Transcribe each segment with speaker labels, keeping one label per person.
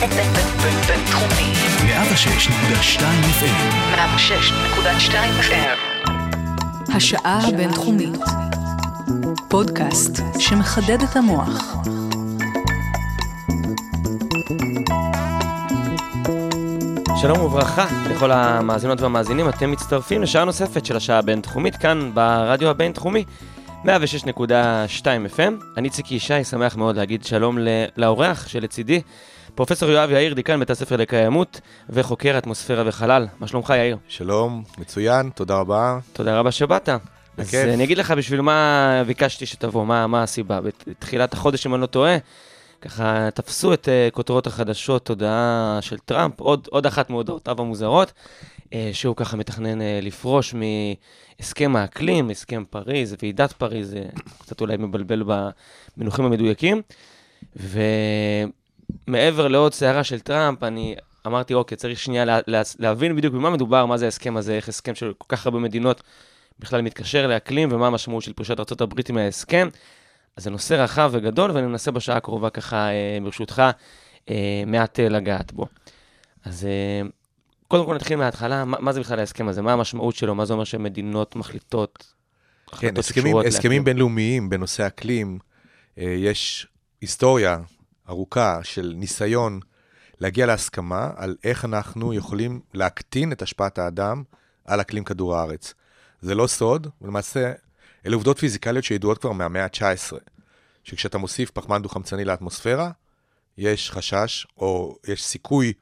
Speaker 1: בינתחומי.
Speaker 2: 106.2 FM.
Speaker 1: 106.2 FM.
Speaker 3: השעה הבינתחומית. פודקאסט שמחדד את המוח.
Speaker 4: שלום וברכה לכל המאזינות והמאזינים, אתם מצטרפים לשעה נוספת של השעה הבינתחומית כאן ברדיו הבינתחומי 106.2 FM. אני ציקי ישי, שמח מאוד להגיד שלום לאורח שלצידי, פרופסור יואב יאיר, דיקן בית הספר לקיימות וחוקר אטמוספירה וחלל. מה שלומך יאיר?
Speaker 5: שלום, מצוין, תודה רבה.
Speaker 4: תודה רבה שבאת. אז
Speaker 5: בכיף.
Speaker 4: אני אגיד לך בשביל מה ביקשתי שתבוא, מה, מה הסיבה. בתחילת החודש, אם אני לא טועה, ככה תפסו את uh, כותרות החדשות, הודעה של טראמפ, עוד, עוד אחת מהודעותיו המוזרות, uh, שהוא ככה מתכנן uh, לפרוש מהסכם האקלים, הסכם פריז, ועידת פריז, זה קצת אולי מבלבל במינוחים המדויקים. ומעבר לעוד סערה של טראמפ, אני אמרתי, אוקיי, צריך שנייה לה, לה, להבין בדיוק במה מדובר, מה זה ההסכם הזה, איך הסכם של כל כך הרבה מדינות בכלל מתקשר לאקלים, ומה המשמעות של פרישת ארה"ב מההסכם. אז זה נושא רחב וגדול, ואני מנסה בשעה הקרובה ככה, אה, ברשותך, אה, מעט אה, לגעת בו. אז אה, קודם כל נתחיל מההתחלה, מה, מה זה בכלל ההסכם הזה? מה המשמעות שלו? מה זה אומר שמדינות מחליטות?
Speaker 5: כן, הסכמים, הסכמים
Speaker 4: לאקלים?
Speaker 5: בינלאומיים בנושא אקלים, אה, יש היסטוריה ארוכה של ניסיון להגיע להסכמה על איך אנחנו יכולים להקטין את השפעת האדם על אקלים כדור הארץ. זה לא סוד, ולמעשה, אלה עובדות פיזיקליות שידועות כבר מהמאה ה-19, שכשאתה מוסיף פחמן דו-חמצני לאטמוספירה, יש חשש, או יש סיכוי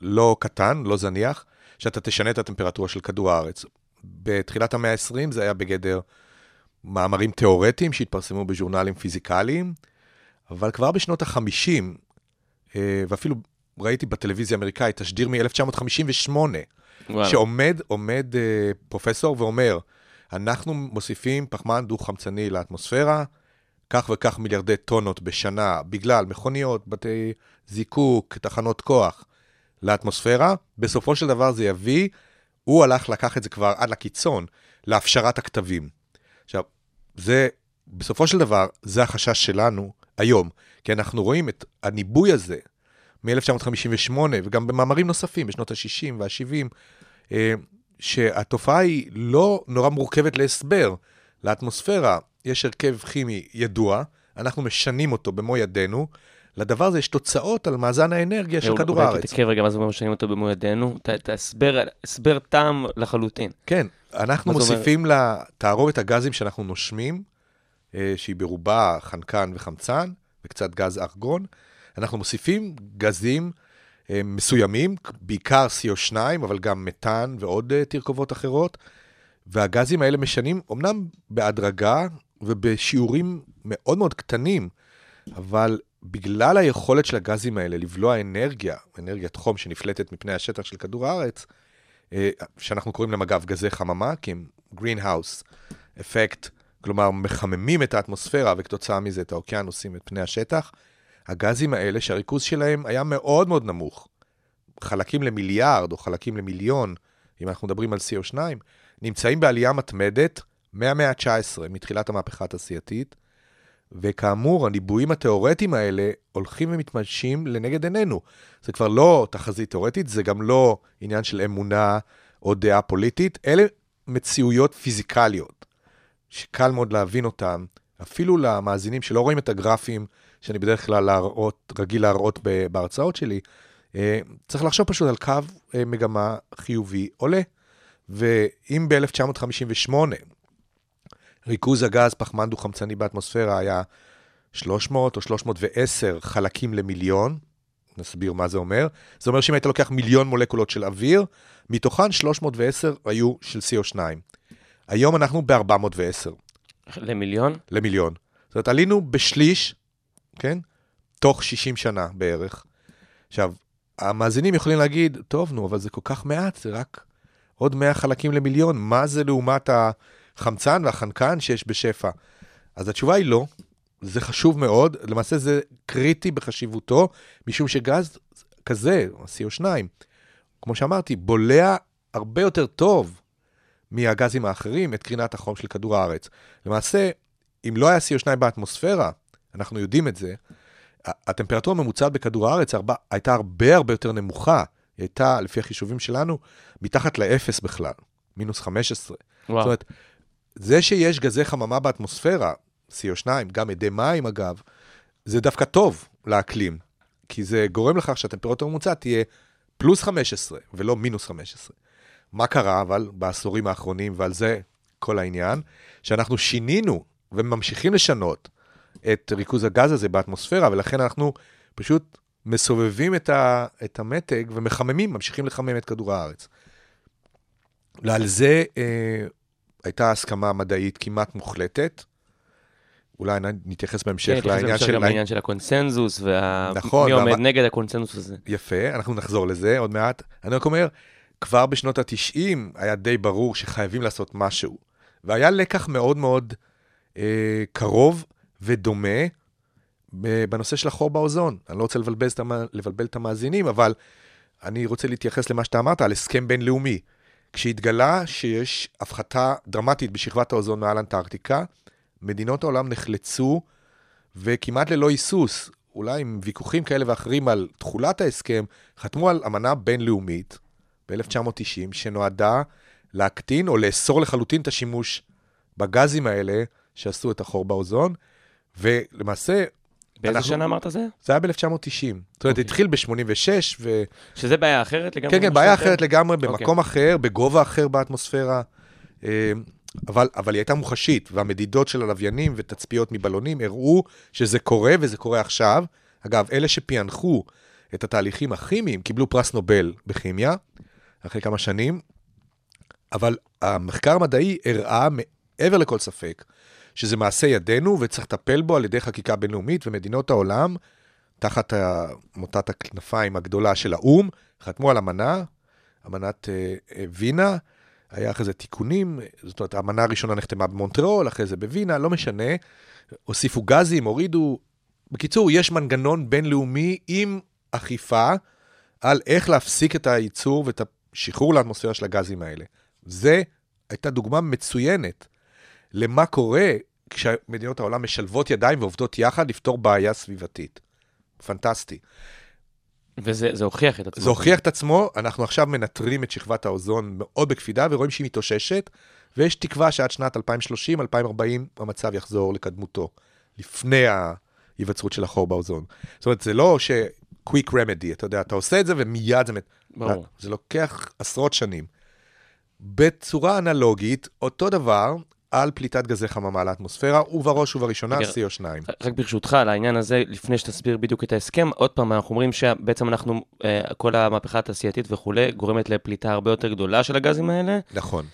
Speaker 5: לא קטן, לא זניח, שאתה תשנה את הטמפרטורה של כדור הארץ. בתחילת המאה ה-20 זה היה בגדר מאמרים תיאורטיים שהתפרסמו בז'ורנלים פיזיקליים, אבל כבר בשנות ה-50, ואפילו ראיתי בטלוויזיה האמריקאית תשדיר מ-1958,
Speaker 4: וואלה.
Speaker 5: שעומד עומד אה, פרופסור ואומר, אנחנו מוסיפים פחמן דו-חמצני לאטמוספירה, כך וכך מיליארדי טונות בשנה, בגלל מכוניות, בתי זיקוק, תחנות כוח לאטמוספירה, בסופו של דבר זה יביא, הוא הלך, לקח את זה כבר עד לקיצון, להפשרת הכתבים. עכשיו, זה, בסופו של דבר, זה החשש שלנו היום, כי אנחנו רואים את הניבוי הזה מ-1958, וגם במאמרים נוספים, בשנות ה-60 וה-70, אה, שהתופעה היא לא נורא מורכבת להסבר. לאטמוספירה יש הרכב כימי ידוע, אנחנו משנים אותו במו ידינו, לדבר הזה יש תוצאות על מאזן האנרגיה של
Speaker 4: אולי-
Speaker 5: כדור
Speaker 4: אולי
Speaker 5: הארץ.
Speaker 4: תתעכב רגע, מה זה אומר משנים אותו במו ידינו? הסבר טעם לחלוטין.
Speaker 5: כן, אנחנו? מוסיפים לתערובת הגזים שאנחנו נושמים, אה, שהיא ברובה חנקן וחמצן, וקצת גז ארגון, אנחנו מוסיפים גזים אה, מסוימים, בעיקר CO2, אבל גם מתאן ועוד אה, תרכובות אחרות, והגזים האלה משנים, אמנם בהדרגה ובשיעורים מאוד מאוד קטנים, אבל בגלל היכולת של הגזים האלה לבלוע אנרגיה, אנרגיית חום שנפלטת מפני השטח של כדור הארץ, אה, שאנחנו קוראים להם אגב גזי חממה, כי הם greenhouse אפקט, כלומר מחממים את האטמוספירה וכתוצאה מזה את האוקיינוסים, את פני השטח. הגזים האלה שהריכוז שלהם היה מאוד מאוד נמוך, חלקים למיליארד או חלקים למיליון, אם אנחנו מדברים על CO2, נמצאים בעלייה מתמדת מהמאה ה-19, מתחילת המהפכה התעשייתית, וכאמור, הניבויים התיאורטיים האלה הולכים ומתממשים לנגד עינינו. זה כבר לא תחזית תיאורטית, זה גם לא עניין של אמונה או דעה פוליטית, אלה מציאויות פיזיקליות, שקל מאוד להבין אותן, אפילו למאזינים שלא רואים את הגרפים שאני בדרך כלל להראות, רגיל להראות בהרצאות שלי, אה, צריך לחשוב פשוט על קו אה, מגמה חיובי עולה. ואם ב-1958 ריכוז הגז פחמן דו-חמצני באטמוספירה היה 300 או 310 חלקים למיליון, נסביר מה זה אומר. זה אומר שאם היית לוקח מיליון מולקולות של אוויר, מתוכן 310 היו של CO2. היום אנחנו ב-410
Speaker 4: למיליון?
Speaker 5: למיליון. זאת אומרת, עלינו בשליש, כן? תוך 60 שנה בערך. עכשיו, המאזינים יכולים להגיד, טוב, נו, אבל זה כל כך מעט, זה רק עוד 100 חלקים למיליון, מה זה לעומת החמצן והחנקן שיש בשפע? אז התשובה היא לא, זה חשוב מאוד, למעשה זה קריטי בחשיבותו, משום שגז כזה, CO2, כמו שאמרתי, בולע הרבה יותר טוב מהגזים האחרים את קרינת החום של כדור הארץ. למעשה, אם לא היה CO2 באטמוספירה, אנחנו יודעים את זה, הטמפרטורה הממוצעת בכדור הארץ הרבה, הייתה הרבה הרבה יותר נמוכה. היא הייתה, לפי החישובים שלנו, מתחת לאפס בכלל, מינוס 15.
Speaker 4: וואו.
Speaker 5: זאת אומרת, זה שיש גזי חממה באטמוספירה, CO2, גם אדי מים אגב, זה דווקא טוב לאקלים, כי זה גורם לכך שהטמפרטורה הממוצעת תהיה פלוס 15 ולא מינוס 15. מה קרה אבל בעשורים האחרונים, ועל זה כל העניין, שאנחנו שינינו וממשיכים לשנות את ריכוז הגז הזה באטמוספירה, ולכן אנחנו פשוט מסובבים את, ה, את המתג ומחממים, ממשיכים לחמם את כדור הארץ. ועל זה אה, הייתה הסכמה מדעית כמעט מוחלטת. אולי נתייחס
Speaker 4: כן,
Speaker 5: בהמשך
Speaker 4: נתייחס
Speaker 5: לעניין של...
Speaker 4: לעניין של הקונסנזוס,
Speaker 5: נכון,
Speaker 4: ומי עומד
Speaker 5: והמה-
Speaker 4: נגד הקונסנזוס הזה.
Speaker 5: יפה, אנחנו נחזור לזה עוד מעט. אני רק אומר, כבר בשנות ה-90 היה די ברור שחייבים לעשות משהו. והיה לקח מאוד מאוד אה, קרוב ודומה ב- בנושא של החור באוזון. אני לא רוצה לבלבל את, המ... לבלבל את המאזינים, אבל אני רוצה להתייחס למה שאתה אמרת על הסכם בינלאומי. כשהתגלה שיש הפחתה דרמטית בשכבת האוזון מעל אנטארקטיקה, מדינות העולם נחלצו וכמעט ללא היסוס, אולי עם ויכוחים כאלה ואחרים על תכולת ההסכם, חתמו על אמנה בינלאומית ב-1990, שנועדה להקטין או לאסור לחלוטין את השימוש בגזים האלה שעשו את החור באוזון, ולמעשה,
Speaker 4: באיזה
Speaker 5: אנחנו-
Speaker 4: שנה אמרת זה?
Speaker 5: זה היה ב-1990. זאת אומרת,
Speaker 4: אוקיי.
Speaker 5: התחיל ב-86, ו...
Speaker 4: שזה בעיה אחרת לגמרי?
Speaker 5: כן, כן, בעיה
Speaker 4: אחר?
Speaker 5: אחרת לגמרי,
Speaker 4: אוקיי.
Speaker 5: במקום אחר, בגובה אחר באטמוספירה. אה, אבל, אבל היא הייתה מוחשית, והמדידות של הלוויינים ותצפיות מבלונים הראו שזה קורה, וזה קורה עכשיו. אגב, אלה שפענחו את התהליכים הכימיים קיבלו פרס נובל בכימיה, אחרי כמה שנים, אבל המחקר המדעי הראה מעבר לכל ספק שזה מעשה ידינו וצריך לטפל בו על ידי חקיקה בינלאומית, ומדינות העולם, תחת מוטת הכנפיים הגדולה של האו"ם, חתמו על אמנה, אמנת אה, אה, וינה, היה אחרי זה תיקונים, זאת אומרת, האמנה הראשונה נחתמה במונטריאול, אחרי זה בווינה, לא משנה, הוסיפו גזים, הורידו... בקיצור, יש מנגנון בינלאומי עם אכיפה על איך להפסיק את הייצור ואת השחרור לאטמוספירה של הגזים האלה. זה הייתה דוגמה מצוינת למה קורה כשמדינות העולם משלבות ידיים ועובדות יחד לפתור בעיה סביבתית. פנטסטי.
Speaker 4: וזה זה הוכיח את עצמו.
Speaker 5: זה הוכיח את עצמו, אנחנו עכשיו מנטרים את שכבת האוזון מאוד בקפידה ורואים שהיא מתאוששת, ויש תקווה שעד שנת 2030-2040 המצב יחזור לקדמותו, לפני ההיווצרות של החור באוזון. זאת אומרת, זה לא ש... quick remedy, אתה יודע, אתה עושה את זה ומיד זה... מת-
Speaker 4: ברור.
Speaker 5: זה לוקח עשרות שנים. בצורה אנלוגית, אותו דבר על פליטת גזי חממה לאטמוספירה, ובראש ובראשונה
Speaker 4: רגע,
Speaker 5: CO2.
Speaker 4: רק ברשותך, על העניין הזה, לפני שתסביר בדיוק את ההסכם, עוד פעם, אנחנו אומרים שבעצם אנחנו, אה, כל המהפכה התעשייתית וכולי, גורמת לפליטה הרבה יותר גדולה של הגזים האלה,
Speaker 5: נכון.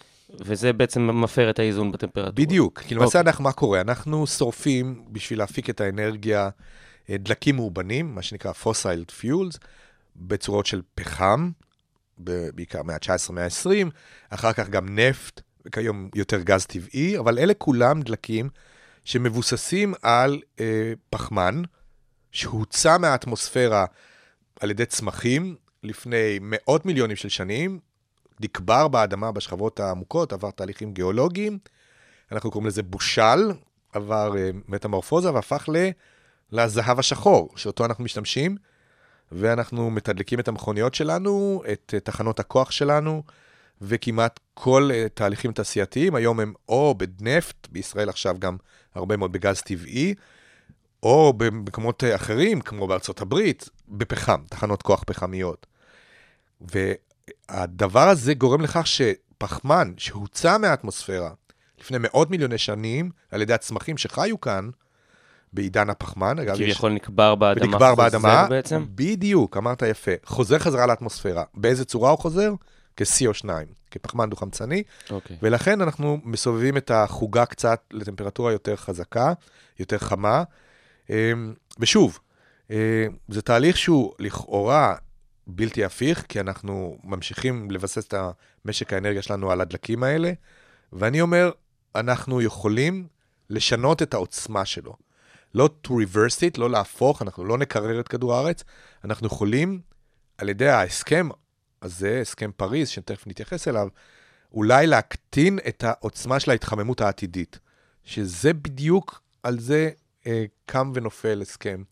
Speaker 4: וזה בעצם מפר את האיזון בטמפרטורה.
Speaker 5: בדיוק, כי למעשה
Speaker 4: אוקיי.
Speaker 5: אנחנו, מה קורה? אנחנו שורפים בשביל להפיק את האנרגיה דלקים מאובנים, מה שנקרא fossil fuels, בצורות של פחם, בעיקר מאה ה-19, מאה ה-20, אחר כך גם נפט, וכיום יותר גז טבעי, אבל אלה כולם דלקים שמבוססים על אה, פחמן, שהוצא מהאטמוספירה על ידי צמחים לפני מאות מיליונים של שנים, נקבר באדמה בשכבות העמוקות, עבר תהליכים גיאולוגיים, אנחנו קוראים לזה בושל, עבר אה, מטמורפוזה והפך ל, לזהב השחור, שאותו אנחנו משתמשים, ואנחנו מתדלקים את המכוניות שלנו, את אה, תחנות הכוח שלנו, וכמעט כל אה, תהליכים תעשייתיים, היום הם או בנפט, בישראל עכשיו גם הרבה מאוד בגז טבעי, או במקומות אה, אחרים, כמו בארצות הברית, בפחם, תחנות כוח פחמיות. והדבר הזה גורם לכך שפחמן שהוצא מהאטמוספירה לפני מאות מיליוני שנים על ידי הצמחים שחיו כאן, בעידן הפחמן, אגב, יש-
Speaker 4: כביכול נקבר באדמה. חוזר
Speaker 5: באדמה,
Speaker 4: בעצם.
Speaker 5: בדיוק, אמרת יפה, חוזר חזרה לאטמוספירה. באיזה צורה הוא חוזר? כ-CO2, כפחמן דו-חמצני,
Speaker 4: אוקיי.
Speaker 5: ולכן אנחנו מסובבים את החוגה קצת לטמפרטורה יותר חזקה, יותר חמה. אמ, ושוב, אה, זה תהליך שהוא לכאורה בלתי הפיך, כי אנחנו ממשיכים לבסס את משק האנרגיה שלנו על הדלקים האלה, ואני אומר, אנחנו יכולים לשנות את העוצמה שלו. לא to reverse it, לא להפוך, אנחנו לא נקרר את כדור הארץ, אנחנו יכולים, על ידי ההסכם הזה, הסכם פריז, שתכף נתייחס אליו, אולי להקטין את העוצמה של ההתחממות העתידית. שזה בדיוק, על זה אה, קם ונופל הסכם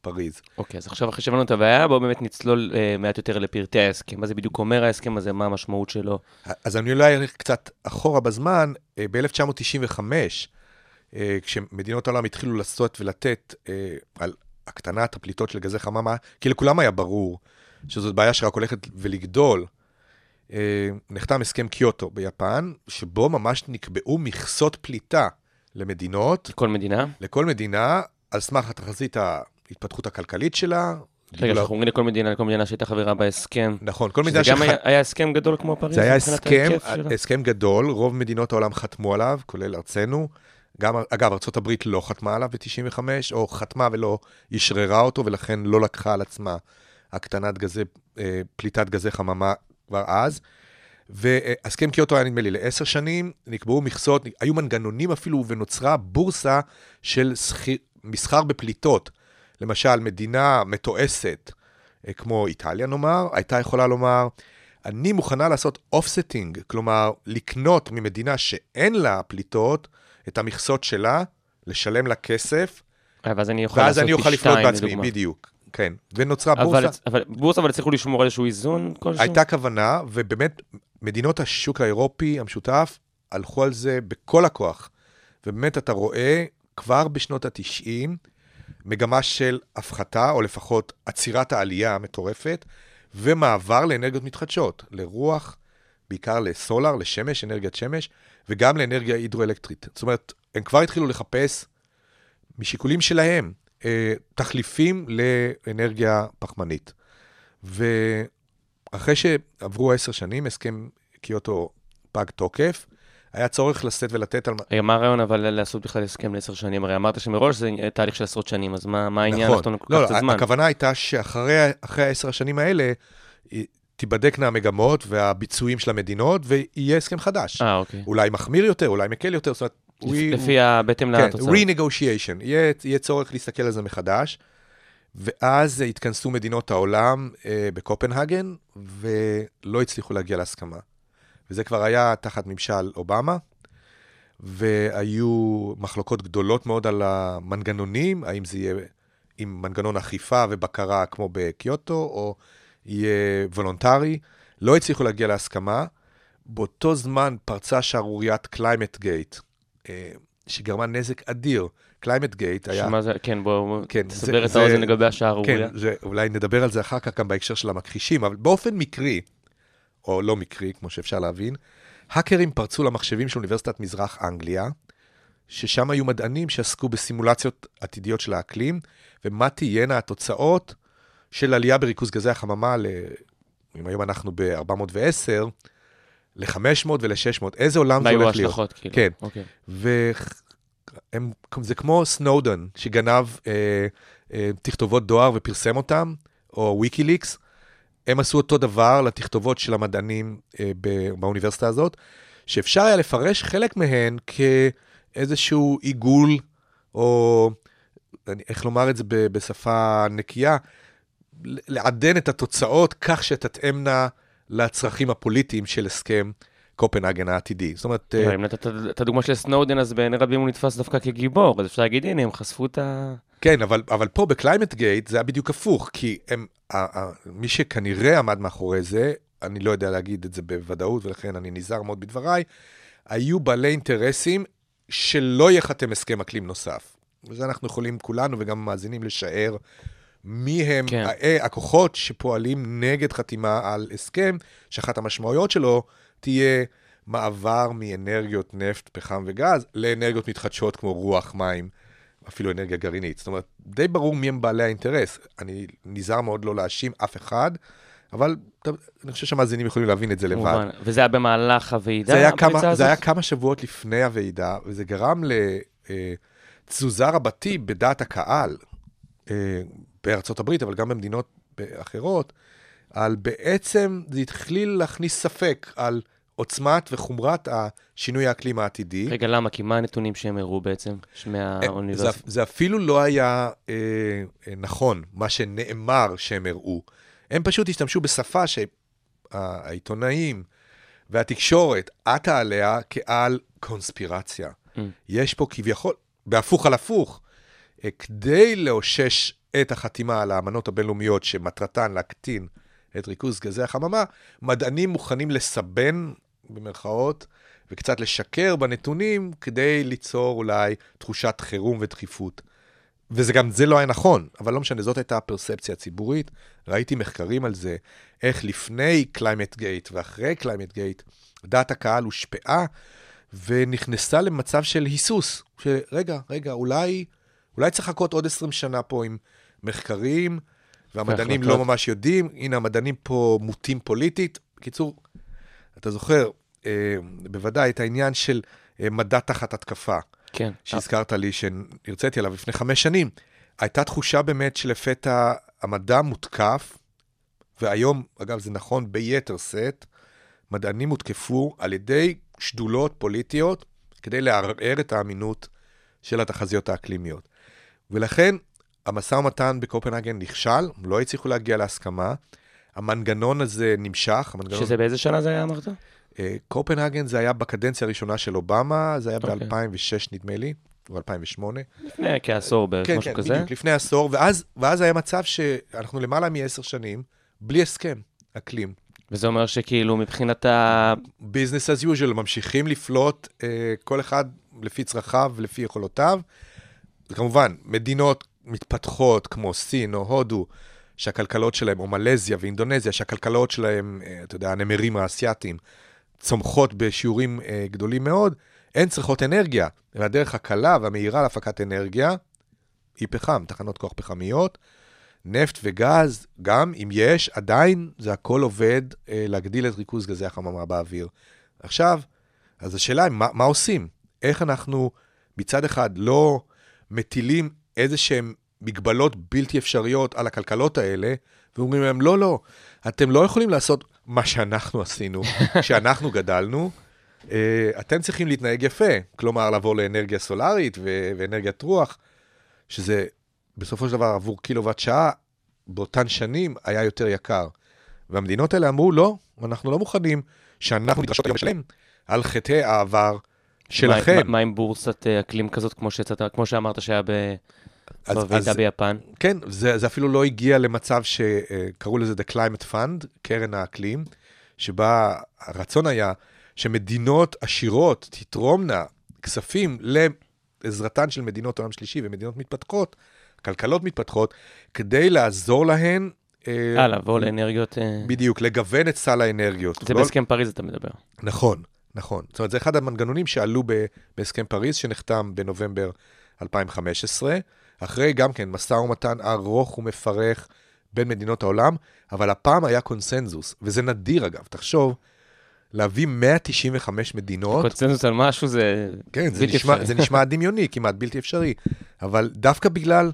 Speaker 5: פריז.
Speaker 4: אוקיי, אז עכשיו אחרי שהבנו את הבעיה, בואו באמת נצלול אה, מעט יותר לפרטי ההסכם. מה זה בדיוק אומר ההסכם הזה, מה המשמעות שלו?
Speaker 5: אז אני אולי אלך קצת אחורה בזמן, אה, ב-1995, אה, כשמדינות העולם התחילו לעשות ולתת אה, על הקטנת הפליטות של גזי חממה, כי לכולם היה ברור שזאת בעיה שרק הולכת ולגדול, אה, נחתם הסכם קיוטו ביפן, שבו ממש נקבעו מכסות פליטה למדינות,
Speaker 4: כל מדינה?
Speaker 5: לכל מדינה, על סמך התחזית ההתפתחות הכלכלית שלה.
Speaker 4: רגע,
Speaker 5: גידול-
Speaker 4: אנחנו אומרים לכל מדינה, לכל מדינה שהייתה חברה בהסכם.
Speaker 5: נכון, כל מדינה
Speaker 4: גם
Speaker 5: שח-
Speaker 4: היה- היה הסכם גדול כמו פריז?
Speaker 5: זה היה הסכם? הסכם גדול, רוב מדינות העולם חתמו עליו, כולל ארצנו. גם, אגב, ארה"ב לא חתמה עליו ב-95, או חתמה ולא אשררה אותו, ולכן לא לקחה על עצמה הקטנת גזי, אה, פליטת גזי חממה כבר אז. והסכם קיוטו היה נדמה לי לעשר שנים, נקבעו מכסות, היו מנגנונים אפילו, ונוצרה בורסה של שכיר, מסחר בפליטות. למשל, מדינה מתועשת, אה, כמו איטליה נאמר, הייתה יכולה לומר, אני מוכנה לעשות offsetting, כלומר, לקנות ממדינה שאין לה פליטות, את המכסות שלה, לשלם לה כסף,
Speaker 4: ואז אני יכול
Speaker 5: ואז אני אוכל לפלוט
Speaker 4: שתיים,
Speaker 5: בעצמי,
Speaker 4: לדוגמה.
Speaker 5: בדיוק. כן. ונוצרה
Speaker 4: אבל,
Speaker 5: בורסה.
Speaker 4: אבל בורסה, אבל הצליחו לשמור על איזשהו איזון כלשהו?
Speaker 5: הייתה כוונה, ובאמת, מדינות השוק האירופי המשותף הלכו על זה בכל הכוח. ובאמת, אתה רואה כבר בשנות ה-90 מגמה של הפחתה, או לפחות עצירת העלייה המטורפת, ומעבר לאנרגיות מתחדשות, לרוח, בעיקר לסולר, לשמש, אנרגיית שמש, וגם לאנרגיה הידרואלקטרית. זאת אומרת, הם כבר התחילו לחפש, משיקולים שלהם, אה, תחליפים לאנרגיה פחמנית. ואחרי שעברו עשר שנים, הסכם קיוטו פג תוקף, היה צורך לשאת ולתת על...
Speaker 4: רגע, מה הרעיון אבל לעשות בכלל הסכם לעשר שנים? הרי אמרת שמראש זה תהליך של עשרות שנים, אז מה, מה העניין
Speaker 5: נכון.
Speaker 4: כל
Speaker 5: לא,
Speaker 4: הזמן?
Speaker 5: הכוונה הייתה שאחרי אחרי העשר השנים האלה, תיבדקנה המגמות והביצועים של המדינות, ויהיה הסכם חדש.
Speaker 4: אה, אוקיי.
Speaker 5: אולי מחמיר יותר, אולי מקל יותר, זאת אומרת... we-
Speaker 4: לפי ה... בהתאם
Speaker 5: כן,
Speaker 4: לתוצאות.
Speaker 5: re-negotiation, יהיה, יהיה צורך להסתכל על זה מחדש. ואז התכנסו מדינות העולם אה, בקופנהגן, ולא הצליחו להגיע להסכמה. וזה כבר היה תחת ממשל אובמה, והיו מחלוקות גדולות מאוד על המנגנונים, האם זה יהיה עם מנגנון אכיפה ובקרה כמו בקיוטו, או יהיה וולונטרי. לא הצליחו להגיע להסכמה. באותו זמן פרצה שערוריית Climategate, שגרמה נזק אדיר. Climategate היה...
Speaker 4: שמה זה, כן, בואו
Speaker 5: כן,
Speaker 4: תסבר את
Speaker 5: זה-
Speaker 4: את
Speaker 5: ה-
Speaker 4: האוזן לגבי השערוריה.
Speaker 5: כן, זה, אולי נדבר על זה אחר כך גם בהקשר של המכחישים, אבל באופן מקרי, או לא מקרי, כמו שאפשר להבין, האקרים פרצו למחשבים של אוניברסיטת מזרח אנגליה, ששם היו מדענים שעסקו בסימולציות עתידיות של האקלים, ומה תהיינה התוצאות של עלייה בריכוז גזי החממה, ל... אם היום אנחנו ב-410, ל-500 ול-600, איזה עולם זה הולך להיות?
Speaker 4: ההשלכות, כאילו?
Speaker 5: כן.
Speaker 4: אוקיי.
Speaker 5: וזה כמו סנודן, שגנב אה, אה, תכתובות דואר ופרסם אותם, או ויקיליקס. הם עשו אותו דבר לתכתובות של המדענים אה, באוניברסיטה הזאת, שאפשר היה לפרש חלק מהן כאיזשהו עיגול, או אני- איך לומר את זה בשפה נקייה, לעדן את התוצאות כך שתתאמנה לצרכים הפוליטיים של הסכם קופנהגן העתידי. זאת אומרת, אה,
Speaker 4: אם נתת את הדוגמה של סנודן, אז בעיני רבים הוא נתפס דווקא כגיבור, אז אפשר להגיד, הנה, הם חשפו את ה...
Speaker 5: כן, אבל, אבל פה ב Climategate זה היה בדיוק הפוך, כי הם, ה, ה, מי שכנראה עמד מאחורי זה, אני לא יודע להגיד את זה בוודאות, ולכן אני נזהר מאוד בדבריי, היו בעלי אינטרסים שלא ייחתם הסכם אקלים נוסף. וזה אנחנו יכולים כולנו וגם המאזינים לשער מי הם
Speaker 4: כן.
Speaker 5: כן. הכוחות שפועלים נגד חתימה על הסכם, שאחת המשמעויות שלו תהיה מעבר מאנרגיות נפט, פחם וגז לאנרגיות מתחדשות כמו רוח, מים, אפילו אנרגיה גרעינית. זאת אומרת, די ברור מי הם בעלי האינטרס. אני נזהר מאוד לא להאשים אף אחד, אבל אני חושב שהמאזינים יכולים להבין את זה לבד.
Speaker 4: כמובן. וזה היה במהלך הוועידה,
Speaker 5: זה היה, כמה,
Speaker 4: הזאת?
Speaker 5: זה היה כמה שבועות לפני הוועידה, וזה גרם לתזוזה רבתי בדעת הקהל אה, בארצות הברית, אבל גם במדינות אחרות, על בעצם, זה התחיל להכניס ספק על עוצמת וחומרת השינוי האקלים העתידי.
Speaker 4: רגע, למה? כי מה הנתונים שהם הראו בעצם?
Speaker 5: זה,
Speaker 4: מהאוניברסיטה?
Speaker 5: זה אפילו לא היה אה, אה, נכון, מה שנאמר שהם הראו. הם פשוט השתמשו בשפה שהעיתונאים והתקשורת עטה עליה כעל קונספירציה.
Speaker 4: Mm.
Speaker 5: יש פה כביכול, בהפוך על הפוך, אה, כדי לאושש את החתימה על האמנות הבינלאומיות שמטרתן להקטין את ריכוז גזי החממה, מדענים מוכנים לסבן, במרכאות, וקצת לשקר בנתונים כדי ליצור אולי תחושת חירום ודחיפות. וזה גם, זה לא היה נכון, אבל לא משנה, זאת הייתה הפרספציה הציבורית. ראיתי מחקרים על זה, איך לפני Climategate ואחרי Climategate, דעת הקהל הושפעה ונכנסה למצב של היסוס, שרגע, רגע, אולי, אולי צריך לחכות עוד 20 שנה פה עם מחקרים, והמדענים לא. ממש יודעים, הנה, המדענים פה מוטים פוליטית. בקיצור, אתה זוכר, אה, בוודאי את העניין של אה, מדע תחת התקפה.
Speaker 4: כן.
Speaker 5: שהזכרת לי, שהרציתי עליו לפני חמש שנים, הייתה תחושה באמת שלפתע המדע מותקף, והיום, אגב, זה נכון ביתר שאת, מדענים הותקפו על ידי שדולות פוליטיות כדי לערער את האמינות של התחזיות האקלימיות. ולכן, המשא ומתן בקופנהגן נכשל, לא הצליחו להגיע להסכמה. המנגנון הזה נמשך, המנגנון...
Speaker 4: שזה באיזה שנה זה היה, אמרת?
Speaker 5: אה, קופנהגן זה היה בקדנציה הראשונה של אובמה, זה היה
Speaker 4: אוקיי.
Speaker 5: ב-2006 נדמה לי, או 2008.
Speaker 4: לפני כעשור בערך,
Speaker 5: כן,
Speaker 4: משהו
Speaker 5: כן,
Speaker 4: כזה.
Speaker 5: בדיוק, לפני עשור, ואז, ואז היה מצב שאנחנו למעלה מעשר שנים בלי הסכם אקלים.
Speaker 4: וזה אומר שכאילו מבחינת ה...
Speaker 5: ביזנס as usual, ממשיכים לפלוט אה, כל אחד לפי צרכיו ולפי יכולותיו. וכמובן, מדינות מתפתחות כמו סין או הודו, שהכלכלות שלהם, או מלזיה ואינדונזיה, שהכלכלות שלהם, אה, אתה יודע, הנמרים האסייתיים, צומחות בשיעורים אה, גדולים מאוד, הן צריכות אנרגיה. והדרך הקלה והמהירה להפקת אנרגיה היא פחם, תחנות כוח פחמיות. נפט וגז, גם אם יש, עדיין זה הכל עובד אה, להגדיל את ריכוז גזי החממה באוויר. עכשיו, אז השאלה היא, מה, מה עושים? איך אנחנו מצד אחד לא מטילים איזה שהן מגבלות בלתי אפשריות על הכלכלות האלה, ואומרים להם, לא, לא, אתם לא יכולים לעשות מה שאנחנו עשינו, כשאנחנו גדלנו, אה, אתם צריכים להתנהג יפה, כלומר, לעבור לאנרגיה סולארית ו- ואנרגיית רוח, שזה בסופו של דבר עבור קילוואט שעה, באותן שנים היה יותר יקר. והמדינות האלה אמרו, לא, אנחנו לא מוכנים שאנחנו נדרשות היום לשלם על חטאי העבר שלכם.
Speaker 4: מה, מה עם בורסת אה, אקלים כזאת, כמו, שיצאת, כמו שאמרת שהיה ב...
Speaker 5: אז-
Speaker 4: ביפן?
Speaker 5: כן, זה, זה אפילו לא הגיע למצב שקראו לזה The Climate Fund, קרן האקלים, שבה הרצון היה שמדינות עשירות תתרומנה כספים לעזרתן של מדינות עולם שלישי ומדינות מתפתחות, כלכלות מתפתחות, כדי לעזור להן, אה,
Speaker 4: אה, לבוא לאנרגיות... אה,
Speaker 5: בדיוק, לגוון את סל האנרגיות.
Speaker 4: זה
Speaker 5: לא-
Speaker 4: בהסכם פריז אתה מדבר.
Speaker 5: נכון, נכון. זאת אומרת, זה אחד המנגנונים שעלו ב- בהסכם פריז, שנחתם בנובמבר 2015, אחרי גם כן משא ומתן ארוך ומפרך בין מדינות העולם, אבל הפעם היה קונסנזוס, וזה נדיר אגב, תחשוב, להביא 195 מדינות,
Speaker 4: קונצנזוס על משהו זה...
Speaker 5: כן, זה נשמע,
Speaker 4: אפשרי.
Speaker 5: זה נשמע דמיוני, כמעט בלתי אפשרי, אבל דווקא בגלל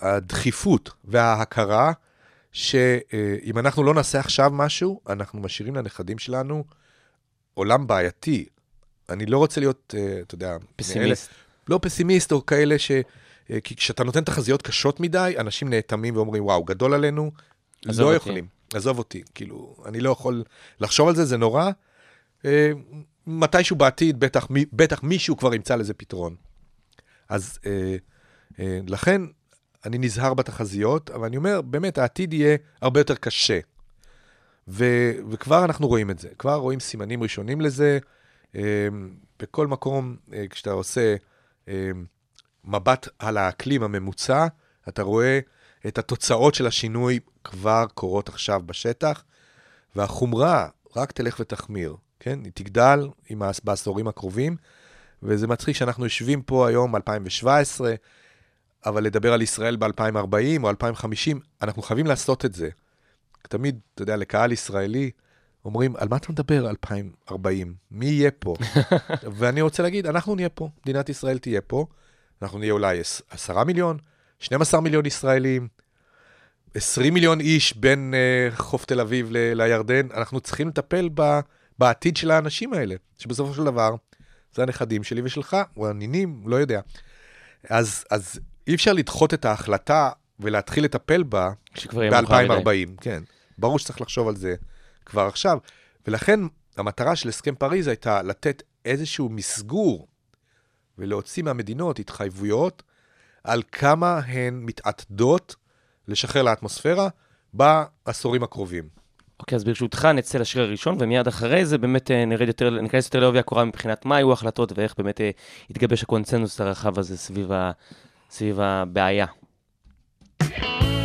Speaker 5: הדחיפות וההכרה, שאם אנחנו לא נעשה עכשיו משהו, אנחנו משאירים לנכדים שלנו עולם בעייתי. אני לא רוצה להיות, אה, אתה יודע, מאלה-
Speaker 4: פסימיסט.
Speaker 5: לא פסימיסט או כאלה ש... אה, כי כשאתה נותן תחזיות קשות מדי, אנשים נאטמים ואומרים, וואו, גדול עלינו, לא
Speaker 4: אותי."
Speaker 5: יכולים. עזוב אותי, כאילו, אני לא יכול לחשוב על זה, זה נורא. אה, מתישהו בעתיד, בטח, מי- בטח מישהו כבר ימצא לזה פתרון. אז אה, אה, לכן, אני נזהר בתחזיות, אבל אני אומר, באמת, העתיד יהיה הרבה יותר קשה. ו, וכבר אנחנו רואים את זה, כבר רואים סימנים ראשונים לזה. אה, בכל מקום, אה, כשאתה עושה אה, מבט על האקלים הממוצע, אתה רואה את התוצאות של השינוי כבר קורות עכשיו בשטח, והחומרה רק תלך ותחמיר, כן? היא תגדל עם בעשורים הקרובים, וזה מצחיק שאנחנו יושבים פה היום, 2017, אבל לדבר על ישראל ב-2040 או 2050, אנחנו חייבים לעשות את זה. תמיד, אתה יודע, לקהל ישראלי, אומרים, על מה אתה מדבר 2040? מי יהיה פה? ואני רוצה להגיד, אנחנו נהיה פה, מדינת ישראל תהיה פה, אנחנו נהיה אולי 10 מיליון, 12 מיליון ישראלים, 20 מיליון איש בין uh, חוף תל אביב ל- לירדן, אנחנו צריכים לטפל ב, בעתיד של האנשים האלה, שבסופו של דבר, זה הנכדים שלי ושלך, או הנינים, לא יודע. אז, אז אי אפשר לדחות את ההחלטה ולהתחיל לטפל בה
Speaker 4: שכבר יהיה מאוחר מדי.
Speaker 5: ב-2040, כן. ברור שצריך לחשוב על זה כבר עכשיו. ולכן המטרה של הסכם פריז הייתה לתת איזשהו מסגור ולהוציא מהמדינות התחייבויות על כמה הן מתעתדות לשחרר לאטמוספירה בעשורים הקרובים.
Speaker 4: אוקיי, אז ברשותך נצא לשיר הראשון, ומיד אחרי זה באמת אה, נרד יותר, ניכנס יותר לעובי הקורה מבחינת מה היו ההחלטות ואיך באמת אה, התגבש הקונצנזוס הרחב הזה סביב, ה, סביב הבעיה.
Speaker 6: lady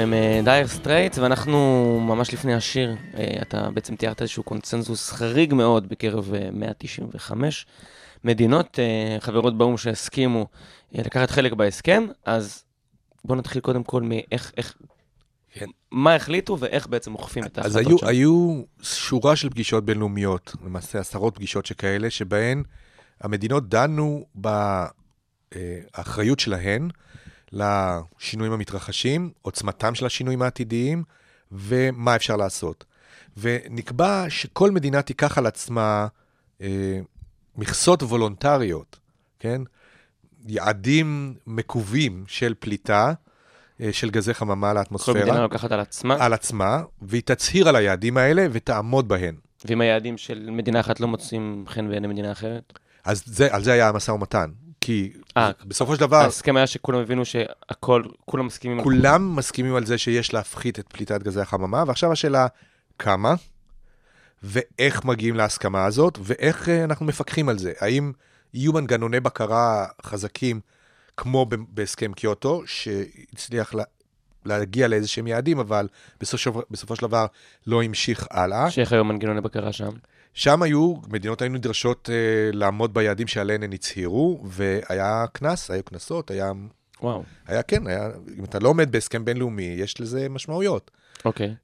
Speaker 4: אז הם Dire Straits, ואנחנו ממש לפני השיר, אה, אתה בעצם תיארת איזשהו קונצנזוס חריג מאוד בקרב אה, 195 מדינות אה, חברות באו"ם שהסכימו אה, לקחת חלק בהסכם, אז בואו נתחיל קודם כל מאיך, איך,
Speaker 5: כן.
Speaker 4: מה החליטו ואיך בעצם אוכפים את
Speaker 5: אז
Speaker 4: ההחלטות
Speaker 5: היו, היו שורה של פגישות בינלאומיות, למעשה עשרות פגישות שכאלה, שבהן המדינות דנו באחריות שלהן לשינויים המתרחשים, עוצמתם של השינויים העתידיים, ומה אפשר לעשות. ונקבע שכל מדינה תיקח על עצמה אה, מכסות וולונטריות, כן? יעדים מקווים של פליטה, אה, של גזי חממה
Speaker 4: כל
Speaker 5: לאטמוספירה.
Speaker 4: מדינה לוקחת על עצמה,
Speaker 5: על עצמה, והיא תצהיר על היעדים האלה ותעמוד בהן.
Speaker 4: ואם היעדים של מדינה אחת לא מוצאים חן בעיני מדינה אחרת?
Speaker 5: אז זה, על זה היה המשא ומתן. כי
Speaker 4: אה,
Speaker 5: בסופו של דבר,
Speaker 4: ההסכם היה שכולם הבינו שהכל, כולם מסכימים על
Speaker 5: כולם מסכימים על זה שיש להפחית את פליטת גזי החממה, ועכשיו השאלה, כמה, ואיך מגיעים להסכמה הזאת, ואיך אה, אנחנו מפקחים על זה. האם יהיו מנגנוני בקרה חזקים, כמו בהסכם קיוטו, שהצליח לה, להגיע לאיזה שהם יעדים, אבל בסופו, בסופו של דבר לא המשיך הלאה.
Speaker 4: שאיך היום מנגנוני בקרה שם?
Speaker 5: שם היו, מדינות היו נדרשות אה, לעמוד ביעדים שעליהן הן הצהירו, והיה קנס, היו קנסות, היה,
Speaker 4: וואו,
Speaker 5: היה כן, היה, אם אתה לא עומד בהסכם בינלאומי, יש לזה משמעויות.
Speaker 4: אוקיי.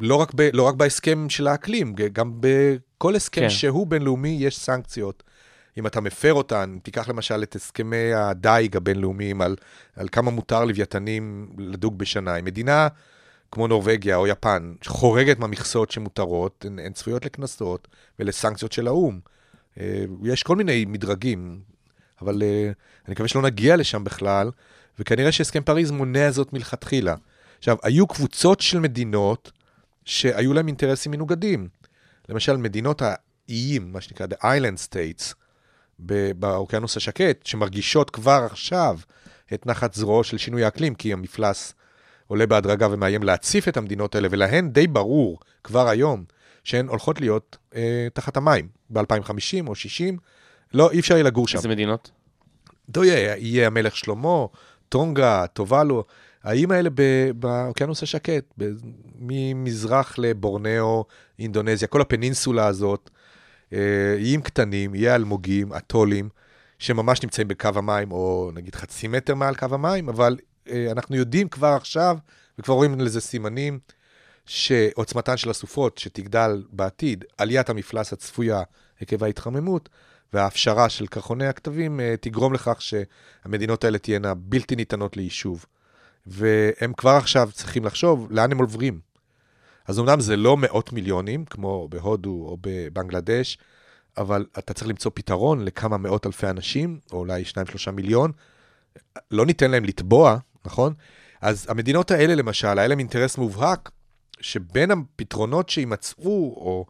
Speaker 5: לא רק, ב, לא רק בהסכם של האקלים, גם בכל הסכם
Speaker 4: כן.
Speaker 5: כן. שהוא בינלאומי יש סנקציות. אם אתה מפר אותן, תיקח למשל את הסכמי הדייג הבינלאומיים על, על כמה מותר לוויתנים לדוג בשנה. אם מדינה כמו נורבגיה או יפן חורגת מהמכסות שמותרות, הן, הן צפויות לקנסות ולסנקציות של האו"ם. אה, יש כל מיני מדרגים, אבל אה, אני מקווה שלא נגיע לשם בכלל, וכנראה שהסכם פריז מונע זאת מלכתחילה. עכשיו, היו קבוצות של מדינות שהיו להם אינטרסים מנוגדים. למשל, מדינות האיים, מה שנקרא The Island States, באוקיינוס השקט, שמרגישות כבר עכשיו את נחת זרועו של שינוי האקלים, כי המפלס עולה בהדרגה ומאיים להציף את המדינות האלה, ולהן די ברור כבר היום שהן הולכות להיות אה, תחת המים ב-2050 או 60. לא, אי אפשר יהיה לגור שם.
Speaker 4: איזה מדינות?
Speaker 5: לא יהיה, יהיה המלך שלמה, טונגה, טובלו, האיים האלה באוקיינוס השקט, ב- ממזרח לבורנאו, אינדונזיה, כל הפנינסולה הזאת, אה, איים קטנים, איים אלמוגים, אטולים, שממש נמצאים בקו המים, או נגיד חצי מטר מעל קו המים, אבל אנחנו יודעים כבר עכשיו, וכבר רואים לזה סימנים, שעוצמתן של הסופות שתגדל בעתיד, עליית המפלס הצפויה עקב ההתחממות, וההפשרה של קרחוני הכתבים אה, תגרום לכך שהמדינות האלה תהיינה בלתי ניתנות ליישוב. והם כבר עכשיו צריכים לחשוב לאן הם עוברים. אז אמנם זה לא מאות מיליונים, כמו בהודו או בבנגלדש, אבל אתה צריך למצוא פתרון לכמה מאות אלפי אנשים, או אולי שניים, שלושה מיליון. לא ניתן להם לטבוע, נכון? אז המדינות האלה, למשל, היה להם אינטרס מובהק שבין הפתרונות שיימצאו, או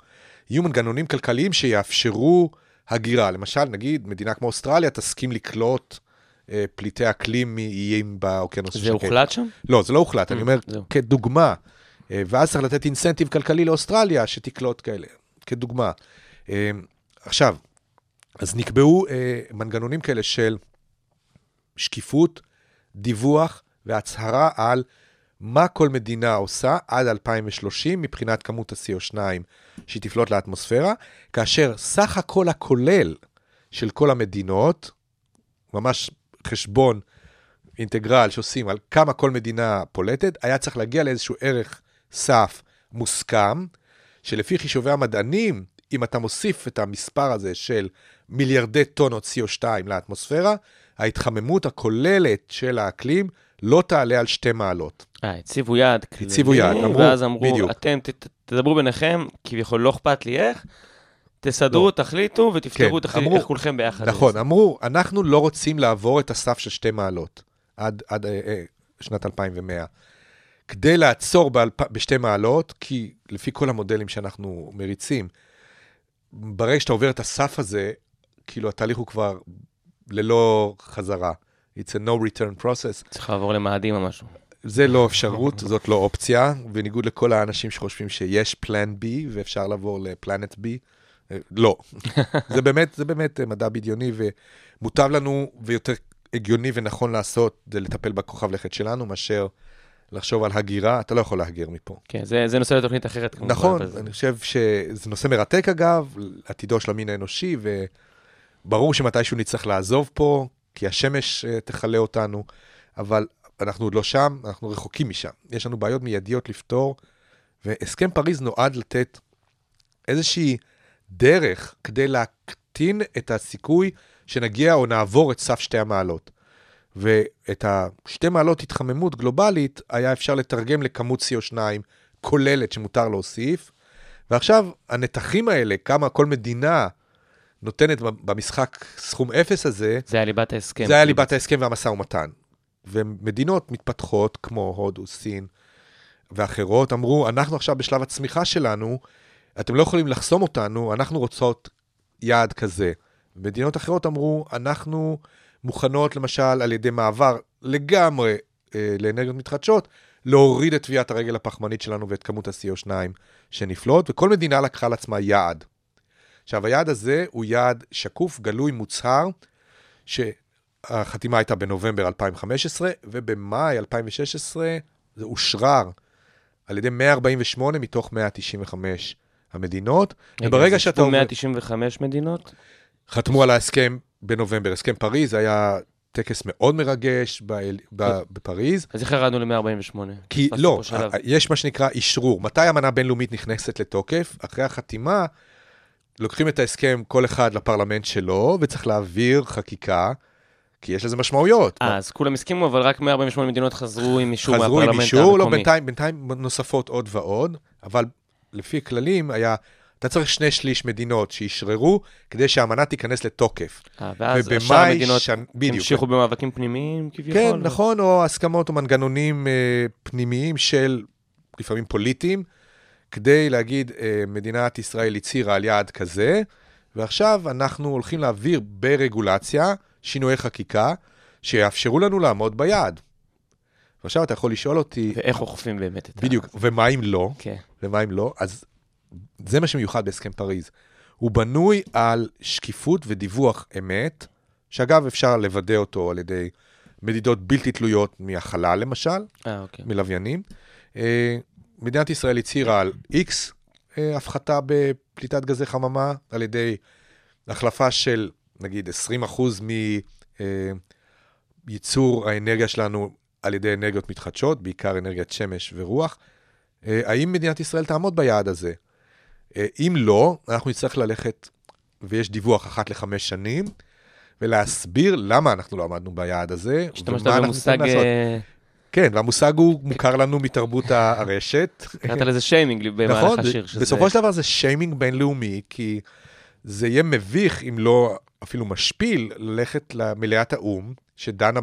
Speaker 5: יהיו מנגנונים כלכליים שיאפשרו הגירה. למשל, נגיד, מדינה כמו אוסטרליה תסכים לקלוט אה, פליטי אקלים מאיים באוקיינוס
Speaker 4: זה הוחלט שם?
Speaker 5: לא, זה לא הוחלט, אני אומר,
Speaker 4: זהו.
Speaker 5: כדוגמה. אה, ואז צריך לתת אינסנטיב כלכלי לאוסטרליה שתקלוט כאלה, כדוגמה. אה, עכשיו, אז נקבעו אה, מנגנונים כאלה של שקיפות, דיווח והצהרה על מה כל מדינה עושה עד 2030 מבחינת כמות ה-CO2 שהיא תפלוט לאטמוספירה, כאשר סך הכל הכולל של כל המדינות, ממש חשבון אינטגרל שעושים על כמה כל מדינה פולטת, היה צריך להגיע לאיזשהו ערך סף מוסכם, שלפי חישובי המדענים, אם אתה מוסיף את המספר הזה של מיליארדי טונות CO2 לאטמוספירה, ההתחממות הכוללת של האקלים לא תעלה על שתי מעלות.
Speaker 4: אה, הציבו יעד כללי,
Speaker 5: הציבו יעד, אמרו,
Speaker 4: ואז אמרו,
Speaker 5: בדיוק.
Speaker 4: אתם ת- תדברו ביניכם, כביכול לא אכפת לי איך, תסדרו,
Speaker 5: לא.
Speaker 4: תחליטו ותפתרו,
Speaker 5: כן,
Speaker 4: תחליט
Speaker 5: אמרו-
Speaker 4: איך כולכם ביחד.
Speaker 5: נכון, אמרו, אנחנו לא רוצים לעבור את הסף של שתי מעלות עד, עד אה, אה, שנת 2100. כדי לעצור באלפ... בשתי מעלות, כי לפי כל המודלים שאנחנו מריצים, ברגע שאתה עובר את הסף הזה, כאילו התהליך הוא כבר ללא חזרה. It's a no return process.
Speaker 4: צריך לעבור למאדים או משהו.
Speaker 5: זה לא אפשרות, זאת לא אופציה, בניגוד לכל האנשים שחושבים שיש פלן B ואפשר לעבור לפלנט B. אה, לא. זה באמת, זה באמת אה, מדע בדיוני, ומוטב לנו ויותר הגיוני ונכון לעשות זה לטפל בכוכב לכת שלנו, מאשר לחשוב על הגירה, אתה לא יכול להגר מפה.
Speaker 4: כן, זה זה נושא לתוכנית אחרת כמובן.
Speaker 5: נכון,
Speaker 4: אבל
Speaker 5: אני חושב שזה נושא מרתק אגב, עתידו של המין האנושי, וברור שמתישהו נצטרך לעזוב פה, כי השמש אה, תכלה אותנו, אבל אנחנו עוד לא שם, אנחנו רחוקים משם. יש לנו בעיות מיידיות לפתור, והסכם פריז נועד לתת איזושהי דרך כדי להקטין את הסיכוי שנגיע או נעבור את סף שתי המעלות. ואת השתי מעלות התחממות גלובלית היה אפשר לתרגם לכמות CO2 כוללת שמותר להוסיף, ועכשיו הנתחים האלה, כמה כל מדינה נותנת במשחק סכום אפס הזה,
Speaker 4: זה היה ליבת ההסכם.
Speaker 5: זה היה ליבת ההסכם והמשא ומתן. ומדינות מתפתחות, כמו הודו, סין ואחרות, אמרו, אנחנו עכשיו בשלב הצמיחה שלנו, אתם לא יכולים לחסום אותנו, אנחנו רוצות יעד כזה. מדינות אחרות אמרו, אנחנו מוכנות, למשל, על ידי מעבר לגמרי אה, לאנרגיות מתחדשות, להוריד את טביעת הרגל הפחמנית שלנו ואת כמות ה-CO2 שנפלוט, וכל מדינה לקחה על עצמה יעד. עכשיו, היעד הזה הוא יעד שקוף, גלוי, מוצהר, שהחתימה הייתה בנובמבר 2015, ובמאי 2016 זה אושרר על ידי 148 מתוך 195 המדינות,
Speaker 4: רגע,
Speaker 5: וברגע שאתה... אומר-
Speaker 4: 195 מדינות?
Speaker 5: חתמו על ההסכם בנובמבר, הסכם פריז, היה טקס מאוד מרגש ב- ב- בפריז.
Speaker 4: אז איך ירדנו ל-148?
Speaker 5: כי לא. יש מה שנקרא אשרור. מתי אמנה בינלאומית נכנסת לתוקף? אחרי החתימה, לוקחים את ההסכם כל אחד לפרלמנט שלו, וצריך להעביר חקיקה, כי יש לזה משמעויות.
Speaker 4: אה, אז כולם הסכימו, אבל רק 148 מדינות חזרו עם אישור
Speaker 5: חזרו
Speaker 4: מהפרלמנט
Speaker 5: עם
Speaker 4: המקומי.
Speaker 5: אישור, לא, בינתיים, בינתיים נוספות עוד ועוד, אבל לפי כללים היה, אתה צריך שני שליש מדינות שישררו כדי שהאמנה תיכנס לתוקף.
Speaker 4: אה, ואז שאר המדינות
Speaker 5: בדיוק.
Speaker 4: המשיכו במאבקים פנימיים כביכול?
Speaker 5: כן, נכון, או הסכמות או מנגנונים אה, פנימיים של, לפעמים פוליטיים, כדי להגיד, אה, מדינת ישראל הצהירה על יעד כזה, ועכשיו אנחנו הולכים להעביר ברגולציה שינויי חקיקה שיאפשרו לנו לעמוד ביעד. ועכשיו אתה יכול לשאול אותי,
Speaker 4: ואיך אוכפים באמת את ה...
Speaker 5: בדיוק, ומה אם לא?
Speaker 4: כן.
Speaker 5: ומה אם לא? אז זה מה שמיוחד בהסכם פריז. הוא בנוי על שקיפות ודיווח אמת, שאגב, אפשר לוודא אותו על ידי מדידות בלתי תלויות מהחלל, למשל,
Speaker 4: אה, אוקיי.
Speaker 5: מלוויינים. אה, מדינת ישראל הצהירה על X אה, הפחתה בפליטת גזי חממה, על ידי החלפה של, נגיד, 20% מייצור האנרגיה שלנו על ידי אנרגיות מתחדשות, בעיקר אנרגיית שמש ורוח. אה, האם מדינת ישראל תעמוד ביעד הזה? אה, אם לא, אנחנו נצטרך ללכת, ויש דיווח אחת לחמש שנים, ולהסביר למה אנחנו לא עמדנו ביעד הזה, ומה אנחנו צריכים לעשות. כן, והמושג הוא מוכר לנו מתרבות הרשת.
Speaker 4: קראת לזה שיימינג במהלך
Speaker 5: נכון,
Speaker 4: השיר. שזה-
Speaker 5: בסופו של דבר זה שיימינג בינלאומי, כי זה יהיה מביך, אם לא אפילו משפיל, ללכת למליאת האו"ם, שדנה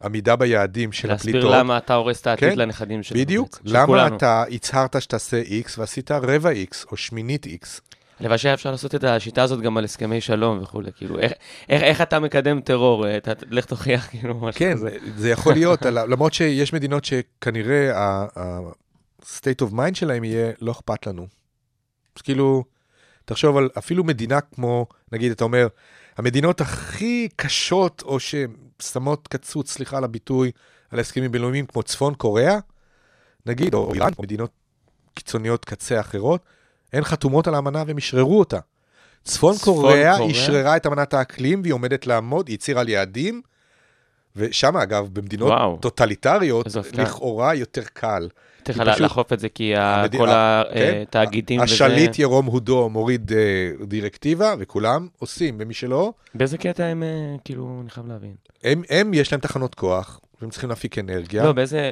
Speaker 5: בעמידה ביעדים של הפליטות.
Speaker 4: להסביר למה אתה הורס את העתיד
Speaker 5: כן,
Speaker 4: לנכדים שלנו.
Speaker 5: בדיוק.
Speaker 4: בעצם, של
Speaker 5: למה
Speaker 4: כולנו.
Speaker 5: אתה הצהרת שתעשה X ועשית רבע X או שמינית X?
Speaker 4: הלוואי שהיה אפשר לעשות את השיטה הזאת גם על הסכמי שלום וכולי, כאילו, איך- איך איך אתה מקדם טרור? אה, אתה- לך תוכיח, כאילו, משהו
Speaker 5: כן,
Speaker 4: כזה.
Speaker 5: זה יכול להיות, למרות שיש מדינות שכנראה ה-state of mind שלהם יהיה, לא אכפת לנו. אז כאילו, תחשוב על אפילו מדינה כמו, נגיד, אתה אומר, המדינות הכי קשות, או ששמות קצוץ, סליחה על הביטוי, על הסכמים בינלאומיים, כמו צפון קוריאה, נגיד, או איראן, מדינות קיצוניות קצה אחרות, הן חתומות על האמנה והם אשררו אותה. צפון
Speaker 4: צפון
Speaker 5: קוריאה
Speaker 4: קוריאה?
Speaker 5: אשררה את אמנת האקלים והיא עומדת לעמוד, היא הצהירה על יעדים, ושם אגב, במדינות
Speaker 4: וואו.
Speaker 5: טוטליטריות. לכאורה יותר קל.
Speaker 4: צריך
Speaker 5: פשוט-
Speaker 4: לאכוף את זה, כי ה-
Speaker 5: המדי-
Speaker 4: כל
Speaker 5: ה- כן,
Speaker 4: התאגידים וזה...
Speaker 5: השליט ירום הודו מוריד אה, דירקטיבה, וכולם עושים, ומי שלא,
Speaker 4: באיזה קטע הם, אה, כאילו, אני חייב להבין.
Speaker 5: הם, הם יש להם תחנות כוח, והם צריכים להפיק אנרגיה.
Speaker 4: לא, באיזה...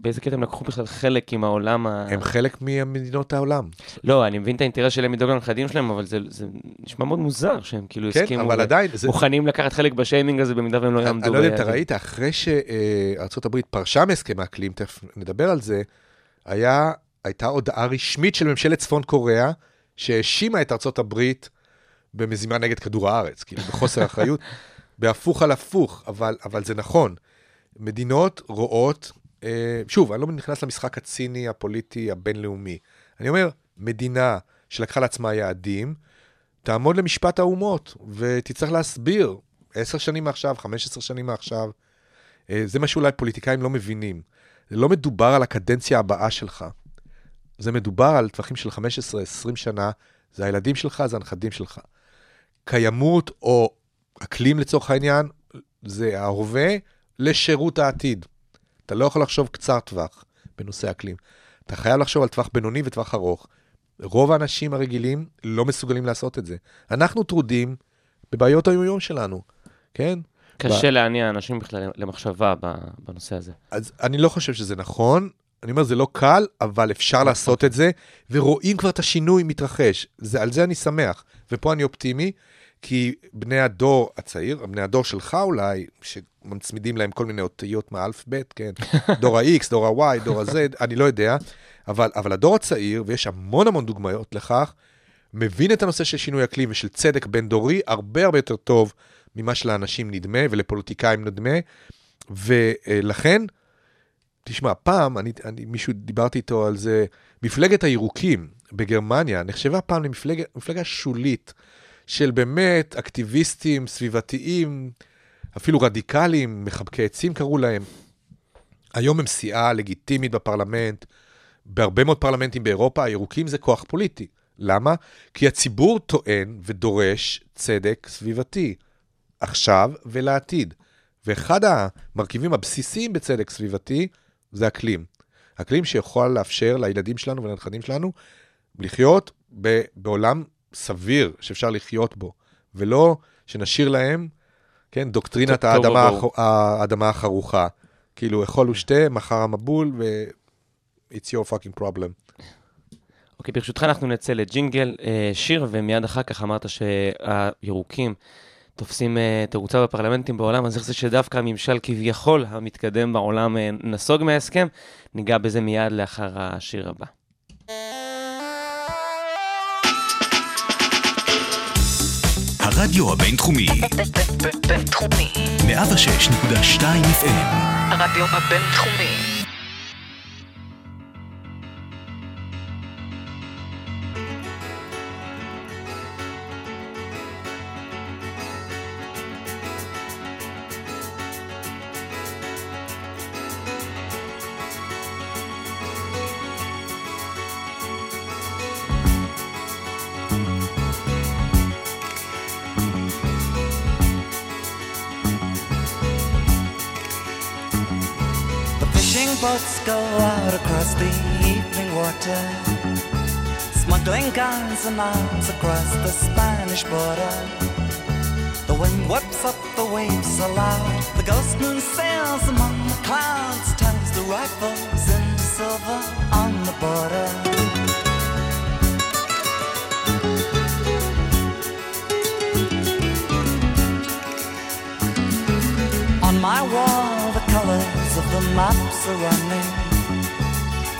Speaker 4: באיזה קטע הם לקחו בכלל חלק עם העולם ה...
Speaker 5: הם חלק ממדינות העולם.
Speaker 4: לא, אני מבין את האינטרס שלהם לדאוג לנכדים שלהם, אבל זה זה נשמע מאוד מוזר שהם כאילו
Speaker 5: כן,
Speaker 4: הסכימו...
Speaker 5: אבל
Speaker 4: ו-
Speaker 5: עדיין, זה,
Speaker 4: מוכנים לקחת חלק בשיימינג הזה במידה והם לא יעמדו
Speaker 5: אני לא יודע אם אתה. ראית, אחרי שארה"ב פרשה מהסכם האקלים, תכף נדבר על זה, היה, הייתה הודעה רשמית של ממשלת צפון קוריאה, שהאשימה את ארצות הברית במזימה נגד כדור הארץ, כאילו בחוסר אחריות, בהפוך על הפוך, אבל, אבל זה נכון. מדינות רואות, שוב, אני לא נכנס למשחק הציני, הפוליטי, הבינלאומי. אני אומר, מדינה שלקחה לעצמה יעדים, תעמוד למשפט האומות, ותצטרך להסביר, עשר שנים מעכשיו, חמש עשר שנים מעכשיו. אה, זה מה שאולי פוליטיקאים לא מבינים. לא מדובר על הקדנציה הבאה שלך. זה מדובר על טווחים של 15-20 שנה, זה הילדים שלך, זה הנכדים שלך. קיימות או אקלים לצורך העניין, זה ההווה לשירות העתיד. אתה לא יכול לחשוב קצר טווח בנושא אקלים. אתה חייב לחשוב על טווח בינוני וטווח ארוך. רוב האנשים הרגילים לא מסוגלים לעשות את זה. אנחנו טרודים בבעיות היום-יום שלנו, כן?
Speaker 4: קשה להניע אנשים בכלל למחשבה ב- בנושא הזה.
Speaker 5: אז אני לא חושב שזה נכון. אני אומר, זה לא קל, אבל אפשר לעשות את זה, ורואים כבר את השינוי מתרחש. זה, על זה אני שמח. ופה אני אופטימי, כי בני הדור הצעיר, בני הדור שלך אולי, שמצמידים להם כל מיני אותיות מאלף-בית, כן? דור ה-X, דור ה-Y, דור ה-Z, אני לא יודע, אבל, אבל הדור הצעיר, ויש המון המון דוגמאות לכך, מבין את הנושא של שינוי אקלים ושל צדק בין-דורי הרבה הרבה יותר טוב ממה שלאנשים נדמה ולפוליטיקאים נדמה, ולכן, תשמע, פעם, אני, אני, מישהו, דיברתי איתו על זה, מפלגת הירוקים בגרמניה נחשבה פעם למפלגה שולית של באמת אקטיביסטים סביבתיים, אפילו רדיקליים, מחבקי עצים קראו להם. היום הם סיעה לגיטימית בפרלמנט, בהרבה מאוד פרלמנטים באירופה, הירוקים זה כוח פוליטי. למה? כי הציבור טוען ודורש צדק סביבתי, עכשיו ולעתיד. ואחד המרכיבים הבסיסיים בצדק סביבתי זה אקלים. אקלים שיכול לאפשר לילדים שלנו ולנכדים שלנו לחיות בעולם סביר שאפשר לחיות בו, ולא שנשאיר להם, כן, דוקטרינת האדמה, האדמה החרוכה. כאילו, אכול ושתה, מחר המבול, ו... It's your fucking problem.
Speaker 4: אוקיי, ברשותך אנחנו נצא לג'ינגל אה, שיר, ומיד אחר כך אמרת שהירוקים תופסים אה, תאוצה בפרלמנטים בעולם, אז איך זה שדווקא הממשל כביכול המתקדם בעולם אה, נסוג מההסכם? ניגע בזה מיד לאחר השיר הבא.
Speaker 2: הרדיו הבינתחומי,
Speaker 1: בינתחומי.
Speaker 2: 106.2 FM,
Speaker 1: הרדיו הבינתחומי.
Speaker 7: Evening water, smuggling guns and arms across the Spanish border. The wind whips up the waves aloud. The ghost moon sails among the clouds, turns the rifles into silver on the border. On my wall, the colors of the maps are running.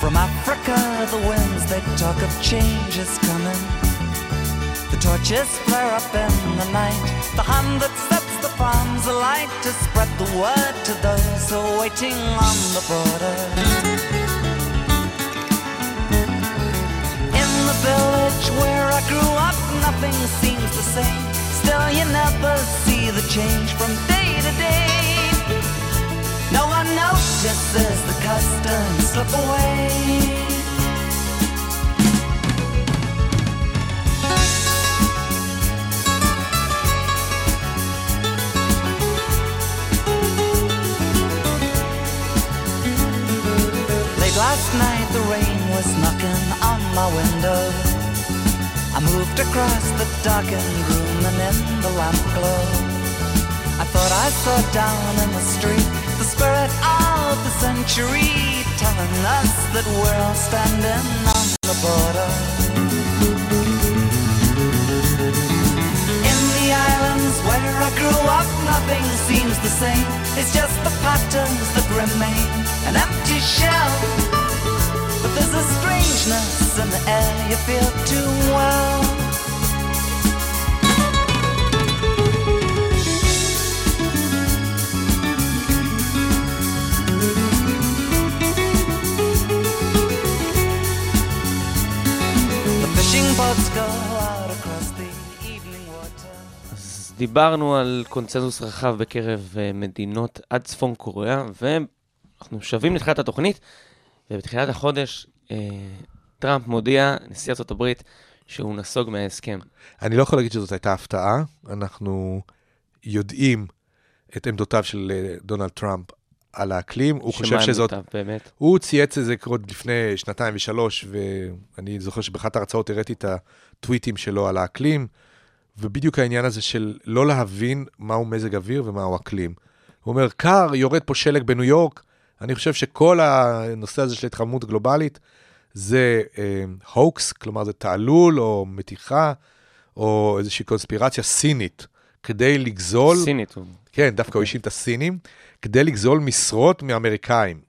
Speaker 7: From Africa, the winds they talk of change is coming. The torches flare up in the night. The hand that sets the palms alight to spread the word to those who are waiting on the border. In the village where I grew up, nothing seems the same. Still, you never see the change from day to day. No one notices the customs slip away. Last night, the rain was knocking on my window. I moved across the darkened room and in the lamp glow. I thought I saw down in the street spirit of the century telling us that we're all standing on the border. In the islands where I grew up, nothing seems the same. It's just the patterns that remain, an empty shell. But there's a strangeness in the air you feel too well.
Speaker 4: דיברנו על קונצנזוס רחב בקרב אה, מדינות עד צפון קוריאה, ואנחנו שבים לתחילת התוכנית, ובתחילת החודש אה, טראמפ מודיע, נשיא ארה"ב, שהוא נסוג מההסכם.
Speaker 5: אני לא יכול להגיד שזאת הייתה הפתעה, אנחנו יודעים את עמדותיו של אה, דונלד טראמפ על האקלים, הוא חושב שזאת...
Speaker 4: עמדותיו, באמת.
Speaker 5: הוא צייץ את זה עוד לפני שנתיים ושלוש, ואני זוכר שבאחת ההרצאות הראיתי את הטוויטים שלו על האקלים, ובדיוק העניין הזה של לא להבין מהו מזג אוויר ומהו אקלים. הוא אומר, קר, יורד פה שלג בניו יורק, אני חושב שכל הנושא הזה של התחממות גלובלית זה הוקס, כלומר זה תעלול או מתיחה, או איזושהי קונספירציה סינית, כדי לגזול...
Speaker 4: סינית.
Speaker 5: כן, דווקא הוא האשים את הסינים, כדי לגזול משרות מאמריקאים.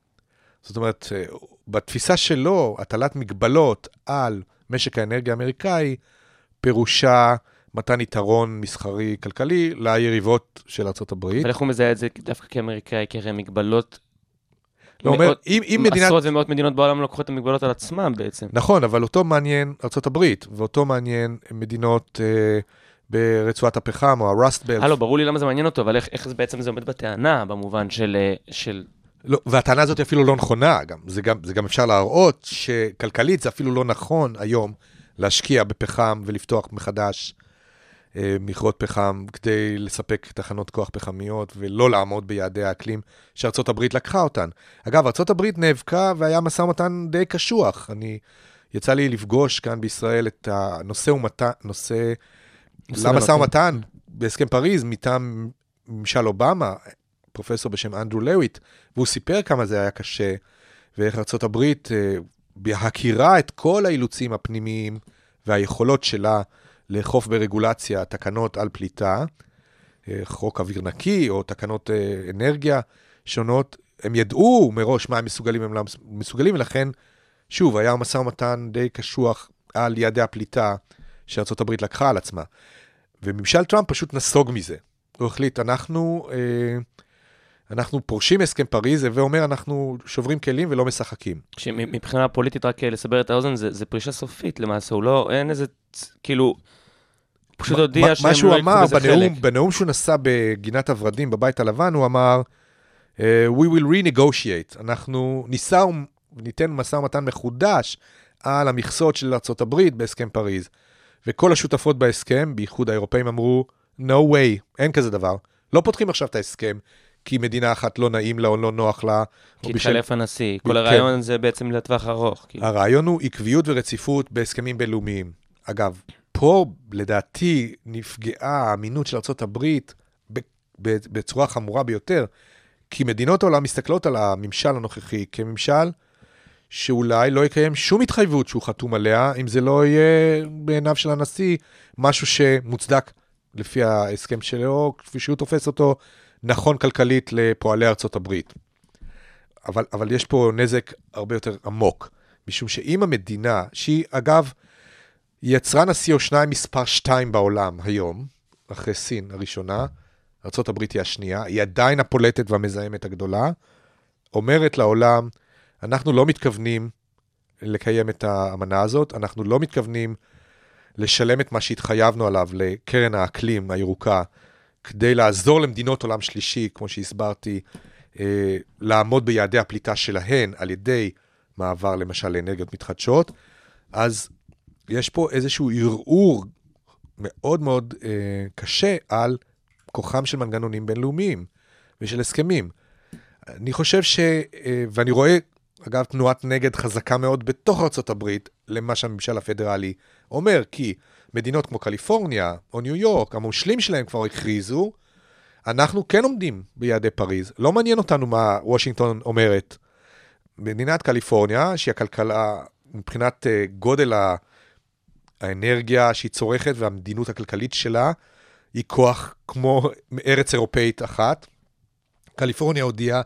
Speaker 5: זאת אומרת, אה, בתפיסה שלו, הטלת מגבלות על משק האנרגיה האמריקאי, פירושה מתן יתרון מסחרי-כלכלי ליריבות של ארה"ב.
Speaker 4: אבל איך הוא מזהה את זה דווקא כאמריקאי, כי הרי מגבלות...
Speaker 5: לא, אומר,
Speaker 4: מאות-
Speaker 5: אם, אם מדינת...
Speaker 4: עשרות ומאות מדינות בעולם לוקחות את המגבלות על עצמם בעצם.
Speaker 5: נכון, אבל אותו מעניין ארה"ב, ואותו מעניין מדינות אה, ברצועת הפחם, או ה-Rust Belt.
Speaker 4: הלו, ברור לי למה זה מעניין אותו, אבל איך, איך זה בעצם זה עומד בטענה, במובן של, אה, של
Speaker 5: לא, והטענה הזאת אפילו לא נכונה, גם. זה, גם, זה גם אפשר להראות שכלכלית זה אפילו לא נכון היום להשקיע בפחם ולפתוח מחדש מכרות פחם כדי לספק תחנות כוח פחמיות ולא לעמוד ביעדי האקלים שארצות הברית לקחה אותן. אגב, ארצות הברית נאבקה והיה משא ומתן די קשוח. אני, יצא לי לפגוש כאן בישראל את הנושא ומתן, נושא, למשא
Speaker 4: ומתן.
Speaker 5: בהסכם פריז מטעם ממשל אובמה, פרופסור בשם אנדרו לויט, והוא סיפר כמה זה היה קשה, ואיך ארה"ב, אה, בהכירה את כל האילוצים הפנימיים והיכולות שלה לאכוף ברגולציה תקנות על פליטה, אה, חוק אוויר נקי או תקנות אה, אנרגיה שונות, הם ידעו מראש מה הם מסוגלים והם לא מסוגלים, ולכן, שוב, היה משא ומתן די קשוח על יעדי הפליטה שארה"ב לקחה על עצמה. וממשל טראמפ פשוט נסוג מזה. הוא החליט, אנחנו, אה, אנחנו פורשים מהסכם פריז, ואומר, אנחנו שוברים כלים ולא משחקים.
Speaker 4: שמבחינה פוליטית, רק לסבר את האוזן, זה, זה פרישה סופית למעשה, הוא לא, אין איזה, כאילו, פשוט
Speaker 5: מה-
Speaker 4: הודיע
Speaker 5: מה
Speaker 4: שהם
Speaker 5: שהוא
Speaker 4: לא ייקחו
Speaker 5: אמר
Speaker 4: בזה חלק.
Speaker 5: בנאום שהוא נשא בגינת הורדים בבית הלבן, הוא אמר, אה, We will renegotiate. אנחנו נישא וניתן משא ומתן מחודש על המכסות של ארה"ב בהסכם פריז. וכל השותפות בהסכם, בייחוד האירופאים, אמרו, no way, אין כזה דבר. לא פותחים עכשיו את ההסכם, כי מדינה אחת לא נעים לה או לא נוח לה.
Speaker 4: כי
Speaker 5: בשל-
Speaker 4: התחלף הנשיא,
Speaker 5: כן.
Speaker 4: כל הרעיון זה בעצם לטווח ארוך. כאילו.
Speaker 5: הרעיון הוא עקביות ורציפות בהסכמים בינלאומיים. אגב, פה לדעתי נפגעה האמינות של ארה"ב ב- ב- בצורה חמורה ביותר, כי מדינות העולם מסתכלות על הממשל הנוכחי כממשל שאולי לא יקיים שום התחייבות שהוא חתום עליה, אם זה לא יהיה בעיניו של הנשיא משהו שמוצדק לפי ההסכם שלו, כפי שהוא תופס אותו, נכון כלכלית לפועלי ארצות הברית. אבל, אבל יש פה נזק הרבה יותר עמוק, משום שאם המדינה, שהיא אגב יצרן ה-CO2 מספר 2 בעולם היום, אחרי סין הראשונה, ארה"ב היא השנייה, היא עדיין הפולטת והמזהמת הגדולה, אומרת לעולם, אנחנו לא מתכוונים לקיים את האמנה הזאת, אנחנו לא מתכוונים לשלם את מה שהתחייבנו עליו לקרן האקלים הירוקה, כדי לעזור למדינות עולם שלישי, כמו שהסברתי, אה, לעמוד ביעדי הפליטה שלהן על ידי מעבר למשל לאנרגיות מתחדשות, אז יש פה איזשהו ערעור מאוד מאוד אה, קשה על כוחם של מנגנונים בינלאומיים ושל הסכמים. אני חושב ש... אה, ואני רואה, אגב, תנועת נגד חזקה מאוד בתוך ארה"ב למה שהממשל הפדרלי אומר, כי מדינות כמו קליפורניה או ניו יורק, המושלים שלהם כבר הכריזו, אנחנו כן עומדים ביעדי פריז. לא מעניין אותנו מה וושינגטון אומרת. מדינת קליפורניה, שהיא הכלכלה, מבחינת אה, גודל האנרגיה שהיא צורכת והמדינות הכלכלית שלה, היא כוח כמו ארץ אירופאית אחת. קליפורניה הודיעה,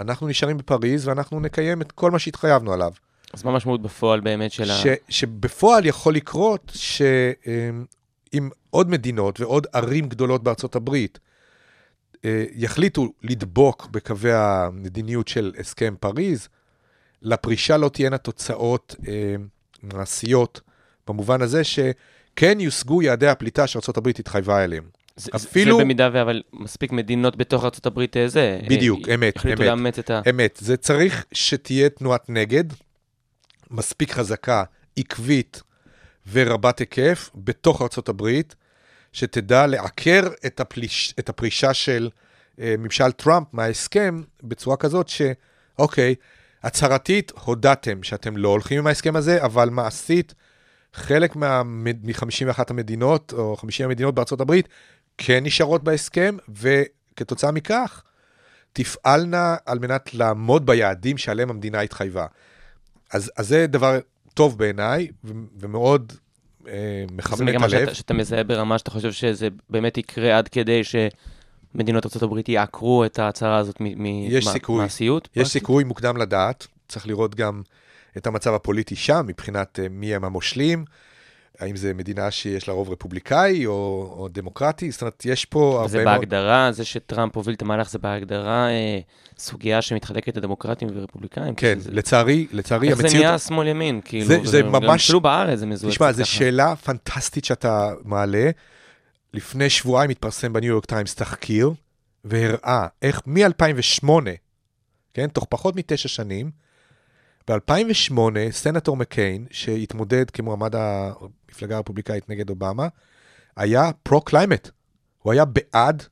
Speaker 5: אנחנו נשארים בפריז ואנחנו נקיים את כל מה שהתחייבנו עליו.
Speaker 4: אז מה המשמעות בפועל באמת של ה...
Speaker 5: ש, שבפועל יכול לקרות שאם עוד מדינות ועוד ערים גדולות בארצות הברית אה, יחליטו לדבוק בקווי המדיניות של הסכם פריז, לפרישה לא תהיינה תוצאות אה, מעשיות, במובן הזה שכן יושגו יעדי הפליטה שארה"ב התחייבה אליהם.
Speaker 4: זה,
Speaker 5: אפילו-
Speaker 4: זה במידה אבל מספיק מדינות בתוך ארה"ב אה, זה.
Speaker 5: בדיוק,
Speaker 4: אה,
Speaker 5: אמת,
Speaker 4: החליטו
Speaker 5: אמת.
Speaker 4: לאמץ את ה...
Speaker 5: אמת, זה צריך שתהיה תנועת נגד, מספיק חזקה, עקבית ורבת היקף בתוך הברית, שתדע לעקר את, הפליש, את הפרישה של אה, ממשל טראמפ מההסכם בצורה כזאת שאוקיי, הצהרתית הודעתם שאתם לא הולכים עם ההסכם הזה, אבל מעשית, חלק מ-51 המדינות, או 50 המדינות בארצות הברית, כן נשארות בהסכם, וכתוצאה מכך, תפעלנה על מנת לעמוד ביעדים שעליהם המדינה התחייבה. אז, אז זה דבר טוב בעיניי, ומאוד אה,
Speaker 4: זה
Speaker 5: מחמם את
Speaker 4: מגמה
Speaker 5: הלב.
Speaker 4: שאתה, שאתה מזהה ברמה שאתה חושב שזה באמת יקרה עד כדי שמדינות ארה"ב יעקרו את ההצהרה הזאת. ממעשיות?
Speaker 5: יש סיכוי מוקדם לדעת, צריך לראות גם את המצב הפוליטי שם, מבחינת אה, מי הם המושלים, האם זה מדינה שיש לה רוב רפובליקאי או, או דמוקרטי, זאת אומרת, יש פה הרבה מאוד...
Speaker 4: בהגדרה, זה שטראמפ הוביל את המהלך, זה בהגדרה אה, סוגיה שמתחלקת לדמוקרטים ורפובליקאים.
Speaker 5: כן,
Speaker 4: שזה-
Speaker 5: לצערי, לצערי,
Speaker 4: איך זה
Speaker 5: המציאות...
Speaker 4: נהיה שמאל-ימין, כאילו?
Speaker 5: זה- זה
Speaker 4: גם
Speaker 5: ממש-
Speaker 4: אפילו בארץ זה מזוהה
Speaker 5: תשמע, זו. שאלה פנטסטית שאתה מעלה. לפני שבועיים התפרסם בניו יורק טיימס תחקיר, והראה איך מ-2008 כן? תוך פחות מתשע שנים. ב-2008, סנטור מקיין, שהתמודד כמועמד המפלגה הרפובליקאית נגד אובמה, היה pro-climate. הוא היה בעד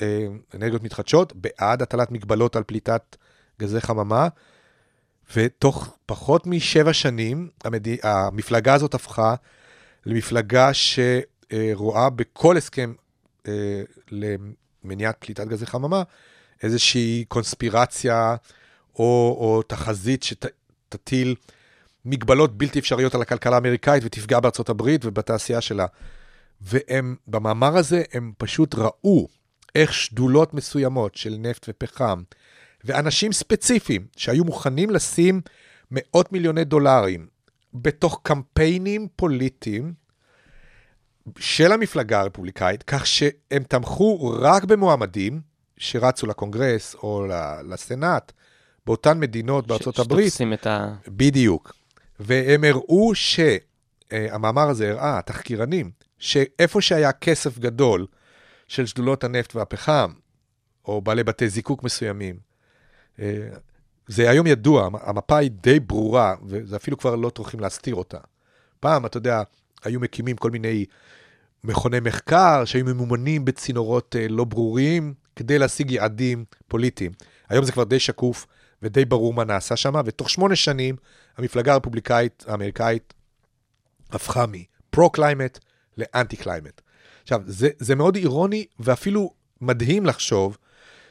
Speaker 5: אה, אנרגיות מתחדשות, בעד הטלת מגבלות על פליטת גזי חממה, ותוך פחות משבע שנים, המד... המפלגה הזאת הפכה למפלגה שרואה בכל הסכם אה, למניעת פליטת גזי חממה איזושהי קונספירציה או, או תחזית שתטיל מגבלות בלתי אפשריות על הכלכלה האמריקאית ותפגע בארצות הברית ובתעשייה שלה. והם, במאמר הזה, הם פשוט ראו איך שדולות מסוימות של נפט ופחם, ואנשים ספציפיים שהיו מוכנים לשים מאות מיליוני דולרים בתוך קמפיינים פוליטיים של המפלגה הרפובליקאית, כך שהם תמכו רק במועמדים שרצו לקונגרס או לסנאט באותן מדינות בארצות הברית.
Speaker 4: שתופסים את ה...
Speaker 5: בדיוק. והם הראו שהמאמר הזה הראה, התחקירנים, שאיפה שהיה כסף גדול של שדולות הנפט והפחם, או בעלי בתי זיקוק מסוימים, אה, זה היום ידוע, המפה היא די ברורה, וזה אפילו כבר לא טורחים להסתיר אותה. פעם, אתה יודע, היו מקימים כל מיני מכוני מחקר שהיו ממומנים בצינורות אה, לא ברורים, כדי להשיג יעדים פוליטיים. היום זה כבר די שקוף ודי ברור מה נעשה שם, ותוך שמונה שנים המפלגה הרפובליקאית האמריקאית הפכה מ pro-climate ל anti-climate. עכשיו, זה, זה מאוד אירוני ואפילו מדהים לחשוב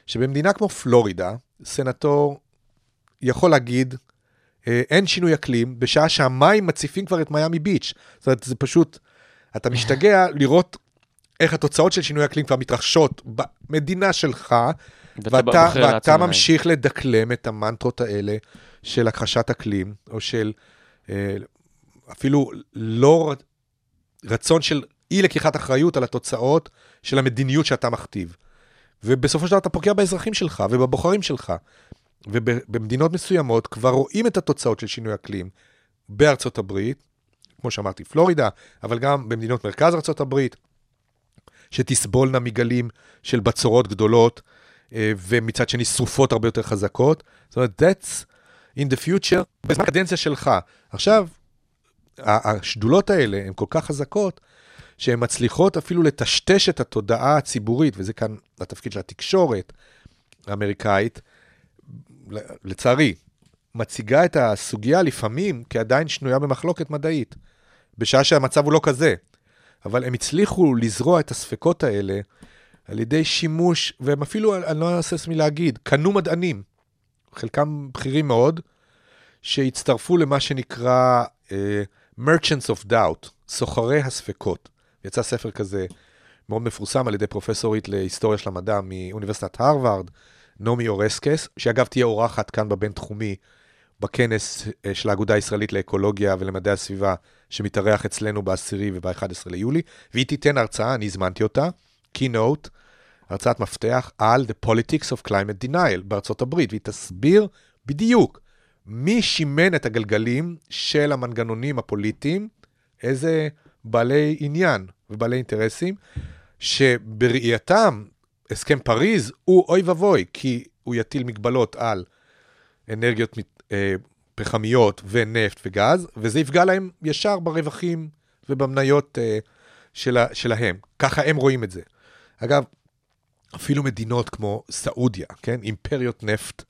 Speaker 5: שבמדינה כמו פלורידה, סנטור יכול להגיד, אה, אין שינוי אקלים, בשעה שהמים מציפים כבר את מיאמי ביץ'. זאת אומרת, זה פשוט, אתה משתגע לראות איך התוצאות של שינוי אקלים כבר מתרחשות במדינה שלך,
Speaker 4: ואתה
Speaker 5: ואתה. ממשיך לדקלם את המנטרות האלה של הכחשת אקלים, או של אה, אפילו לא רצון של אי לקיחת אחריות על התוצאות של המדיניות שאתה מכתיב. ובסופו של דבר אתה פוגע באזרחים שלך ובבוחרים שלך. ובמדינות מסוימות כבר רואים את התוצאות של שינוי אקלים בארצות הברית, כמו שאמרתי, פלורידה, אבל גם במדינות מרכז ארצות הברית, שתסבולנה מגלים של בצורות גדולות, ומצד שני שרופות הרבה יותר חזקות. זאת אומרת, that's in the future, בזמן הקדנציה שלך. עכשיו, השדולות האלה הן כל כך חזקות, שהן מצליחות אפילו לטשטש את התודעה הציבורית, וזה כאן התפקיד של התקשורת האמריקאית, לצערי, מציגה את הסוגיה לפעמים כעדיין שנויה במחלוקת מדעית, בשעה שהמצב הוא לא כזה. אבל הם הצליחו לזרוע את הספקות האלה על ידי שימוש, והם אפילו, אני לא אהסס מלהגיד, קנו מדענים, חלקם בכירים מאוד, שהצטרפו למה שנקרא uh, Merchants of Doubt, סוחרי הספקות. יצא ספר כזה מאוד מפורסם על ידי פרופסורית להיסטוריה של המדע מאוניברסיטת הרווארד, נעמי אורסקס, שאגב תהיה אורחת כאן בבינתחומי בכנס אה, של האגודה הישראלית לאקולוגיה ולמדעי הסביבה, שמתארח אצלנו ב-10 וב-11 ליולי, והיא תיתן הרצאה, אני הזמנתי אותה, keynote, הרצאת מפתח על The Politics of Climate Denial בארצות הברית, והיא תסביר בדיוק מי שימן את הגלגלים של המנגנונים הפוליטיים, איזה בעלי עניין ובעלי אינטרסים, שבראייתם הסכם פריז הוא אוי ואבוי, כי הוא יטיל מגבלות על אנרגיות אה, פחמיות ונפט וגז, וזה יפגע להם ישר ברווחים ובמניות אה, שלה, שלהם. ככה הם רואים את זה. אגב, אפילו מדינות כמו סעודיה, כן? אימפריות נפט,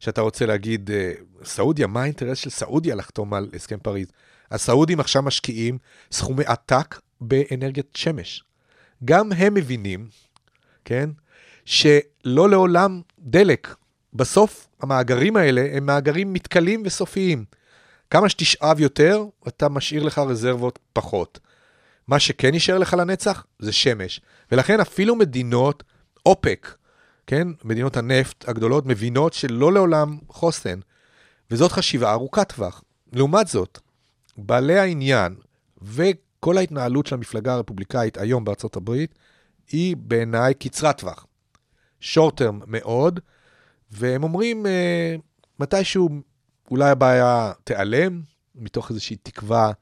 Speaker 5: שאתה רוצה להגיד, אה, סעודיה, מה האינטרס של סעודיה לחתום על הסכם פריז? הסעודים עכשיו משקיעים סכומי עתק באנרגיית שמש. גם הם מבינים, כן, שלא לעולם דלק. בסוף המאגרים האלה הם מאגרים מתכלים וסופיים. כמה שתשאב יותר, אתה משאיר לך רזרבות פחות. מה שכן יישאר לך לנצח זה שמש. ולכן אפילו מדינות אופק, כן, מדינות הנפט הגדולות, מבינות שלא לעולם חוסן. וזאת חשיבה ארוכת טווח. לעומת זאת, בעלי העניין וכל ההתנהלות של המפלגה הרפובליקאית היום בארצות הברית, היא בעיניי קצרת טווח. שורט טרם מאוד, והם אומרים, אה, מתישהו אולי הבעיה תיעלם, מתוך איזושהי תקווה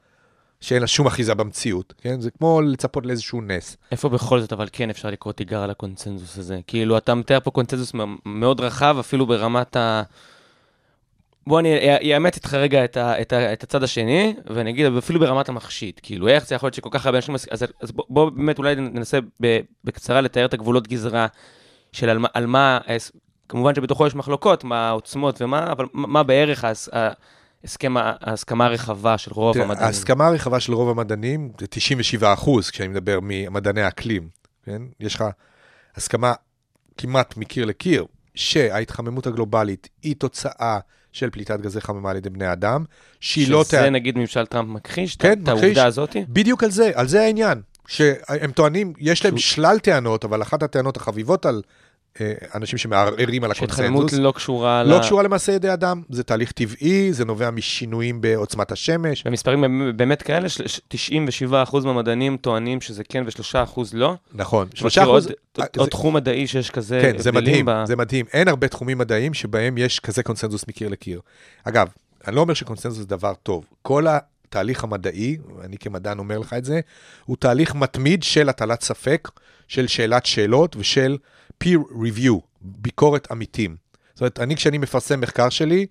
Speaker 5: שאין לה שום אחיזה במציאות, כן? זה כמו לצפות לאיזשהו נס.
Speaker 4: איפה בכל זאת, אבל כן אפשר לקרוא תיגר על הקונצנזוס הזה? כאילו, אתה מתאר פה קונצנזוס מאוד רחב, אפילו ברמת ה... בוא אני אאמת איתך רגע את, ה, את, ה, את הצד השני, ואני אגיד, אפילו ברמת המחשיד. כאילו, איך זה יכול להיות שכל כך הרבה אנשים... אז, אז בוא, בוא באמת אולי ננסה בקצרה לתאר את הגבולות גזרה של על, על מה... כמובן שבתוכו יש מחלוקות, מה העוצמות ומה, אבל מה, מה בערך ההס, ההסכם, ה- ההסכמה הרחבה של רוב המדענים?
Speaker 5: ההסכמה הרחבה של רוב המדענים זה 97 אחוז, כשאני מדבר ממדעני האקלים, כן? יש לך הסכמה כמעט מקיר לקיר, שההתחממות הגלובלית היא תוצאה של פליטת גזי חממה על ידי בני אדם, שהיא לא...
Speaker 4: שזה
Speaker 5: תע-
Speaker 4: נגיד ממשל טראמפ מכחיש,
Speaker 5: כן,
Speaker 4: את. העובדה הזאת?
Speaker 5: בדיוק על זה, על זה העניין. שהם טוענים, יש להם שלל טענות, אבל אחת הטענות החביבות על אנשים שמערערים על
Speaker 4: שהתחממות
Speaker 5: הקונסנזוס,
Speaker 4: לא קשורה ל...
Speaker 5: לא קשורה למעשה ידי אדם, זה תהליך טבעי, זה נובע משינויים בעוצמת השמש.
Speaker 4: במספרים באמת- כאלה, של- ש- 97% מהמדענים טוענים שזה כן ו-3% לא.
Speaker 5: נכון,
Speaker 4: אתה
Speaker 5: שלושה
Speaker 4: מכיר
Speaker 5: אחוז...
Speaker 4: עוד-
Speaker 5: אה,
Speaker 4: עוד
Speaker 5: זה-
Speaker 4: תחום מדעי שיש כזה
Speaker 5: כן, זה
Speaker 4: הבדלים
Speaker 5: מדהים,
Speaker 4: ב-
Speaker 5: זה מדהים. אין הרבה תחומים מדעיים שבהם יש כזה קונסנזוס מקיר לקיר. אגב, אני לא אומר שקונסנזוס זה דבר טוב. כל התהליך המדעי, אני כמדען אומר לך את זה, הוא תהליך מתמיד של הטלת ספק, של שאלת שאלות ושל peer review, ביקורת עמיתים. זאת אומרת, אני כשאני מפרסם מחקר שלי,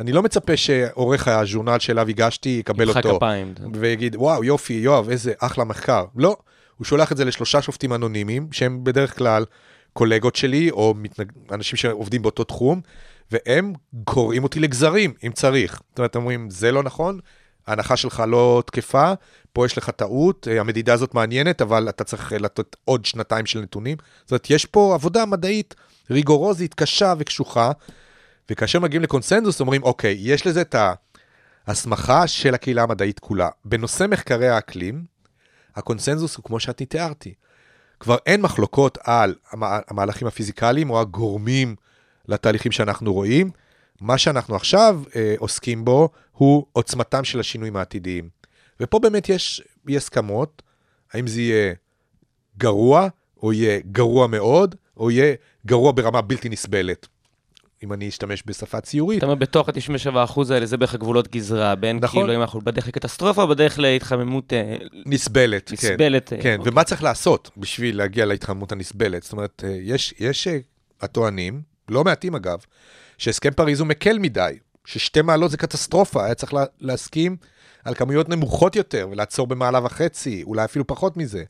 Speaker 5: אני לא מצפה שעורך הז'ורנל שאליו הגשתי יקבל
Speaker 4: ימחא
Speaker 5: אותו.
Speaker 4: כפיים.
Speaker 5: ויגיד, וואו, יופי, יואב, איזה אחלה מחקר. לא, הוא שולח את זה לשלושה שופטים אנונימיים, שהם בדרך כלל קולגות שלי, או מתנג... אנשים שעובדים באותו תחום, והם קוראים אותי לגזרים, אם צריך. זאת אומרת, אומרים, זה לא נכון, ההנחה שלך לא תקפה, פה יש לך טעות, אה, המדידה הזאת מעניינת, אבל אתה צריך אה, לתת עוד שנתיים של נתונים. זאת אומרת, יש פה עבודה מדעית ריגורוזית, קשה וקשוחה, וכאשר מגיעים לקונסנזוס, אומרים, אוקיי, יש לזה את ההסמכה של הקהילה המדעית כולה. בנושא מחקרי האקלים, הקונסנזוס הוא כמו שאני תיארתי. כבר אין מחלוקות על המה- המהלכים הפיזיקליים או הגורמים לתהליכים שאנחנו רואים. מה שאנחנו עכשיו אה, עוסקים בו הוא עוצמתם של השינויים העתידיים. ופה באמת יש אי הסכמות, האם זה יהיה גרוע, או יהיה גרוע מאוד, או יהיה גרוע ברמה בלתי נסבלת. אם אני אשתמש בשפה ציורית.
Speaker 4: אתה אומר, בתוך ה-97% האלה, זה בערך הגבולות גזרה, בין
Speaker 5: נכון.
Speaker 4: כאילו אם אנחנו בדרך לקטסטרופה או בדרך להתחממות אה,
Speaker 5: נסבלת, כן.
Speaker 4: נסבלת. אה,
Speaker 5: כן,
Speaker 4: אוקיי.
Speaker 5: ומה צריך לעשות בשביל להגיע להתחממות הנסבלת? זאת אומרת, אה, יש, יש הטוענים, לא מעטים אגב, שהסכם פריז הוא מקל מדי, ששתי מעלות זה קטסטרופה, היה צריך לה, להסכים על כמויות נמוכות יותר ולעצור במעלה וחצי, אולי אפילו פחות מזה.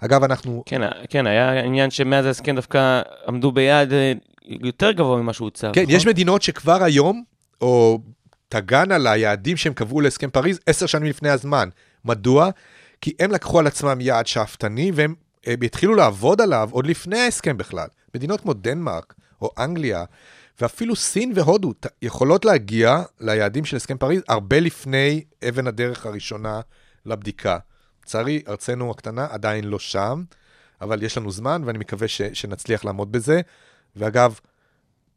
Speaker 5: אגב, אנחנו,
Speaker 4: כן, כן, היה עניין שמאז ההסכם דווקא עמדו ביעד אה, יותר גבוה ממה שהוצב.
Speaker 5: כן,
Speaker 4: נכון?
Speaker 5: יש מדינות שכבר היום, או תגען על היעדים שהם קבעו להסכם פריז עשר שנים לפני הזמן. מדוע? כי הם לקחו על עצמם יעד שאפתני, והם הם התחילו לעבוד עליו עוד לפני ההסכם בכלל. מדינות כמו דנמרק, או אנגליה, ואפילו סין והודו יכולות להגיע ליעדים של הסכם פריז הרבה לפני אבן הדרך הראשונה לבדיקה. לצערי, ארצנו הקטנה עדיין לא שם, אבל יש לנו זמן, ואני מקווה ש, שנצליח לעמוד בזה. ואגב,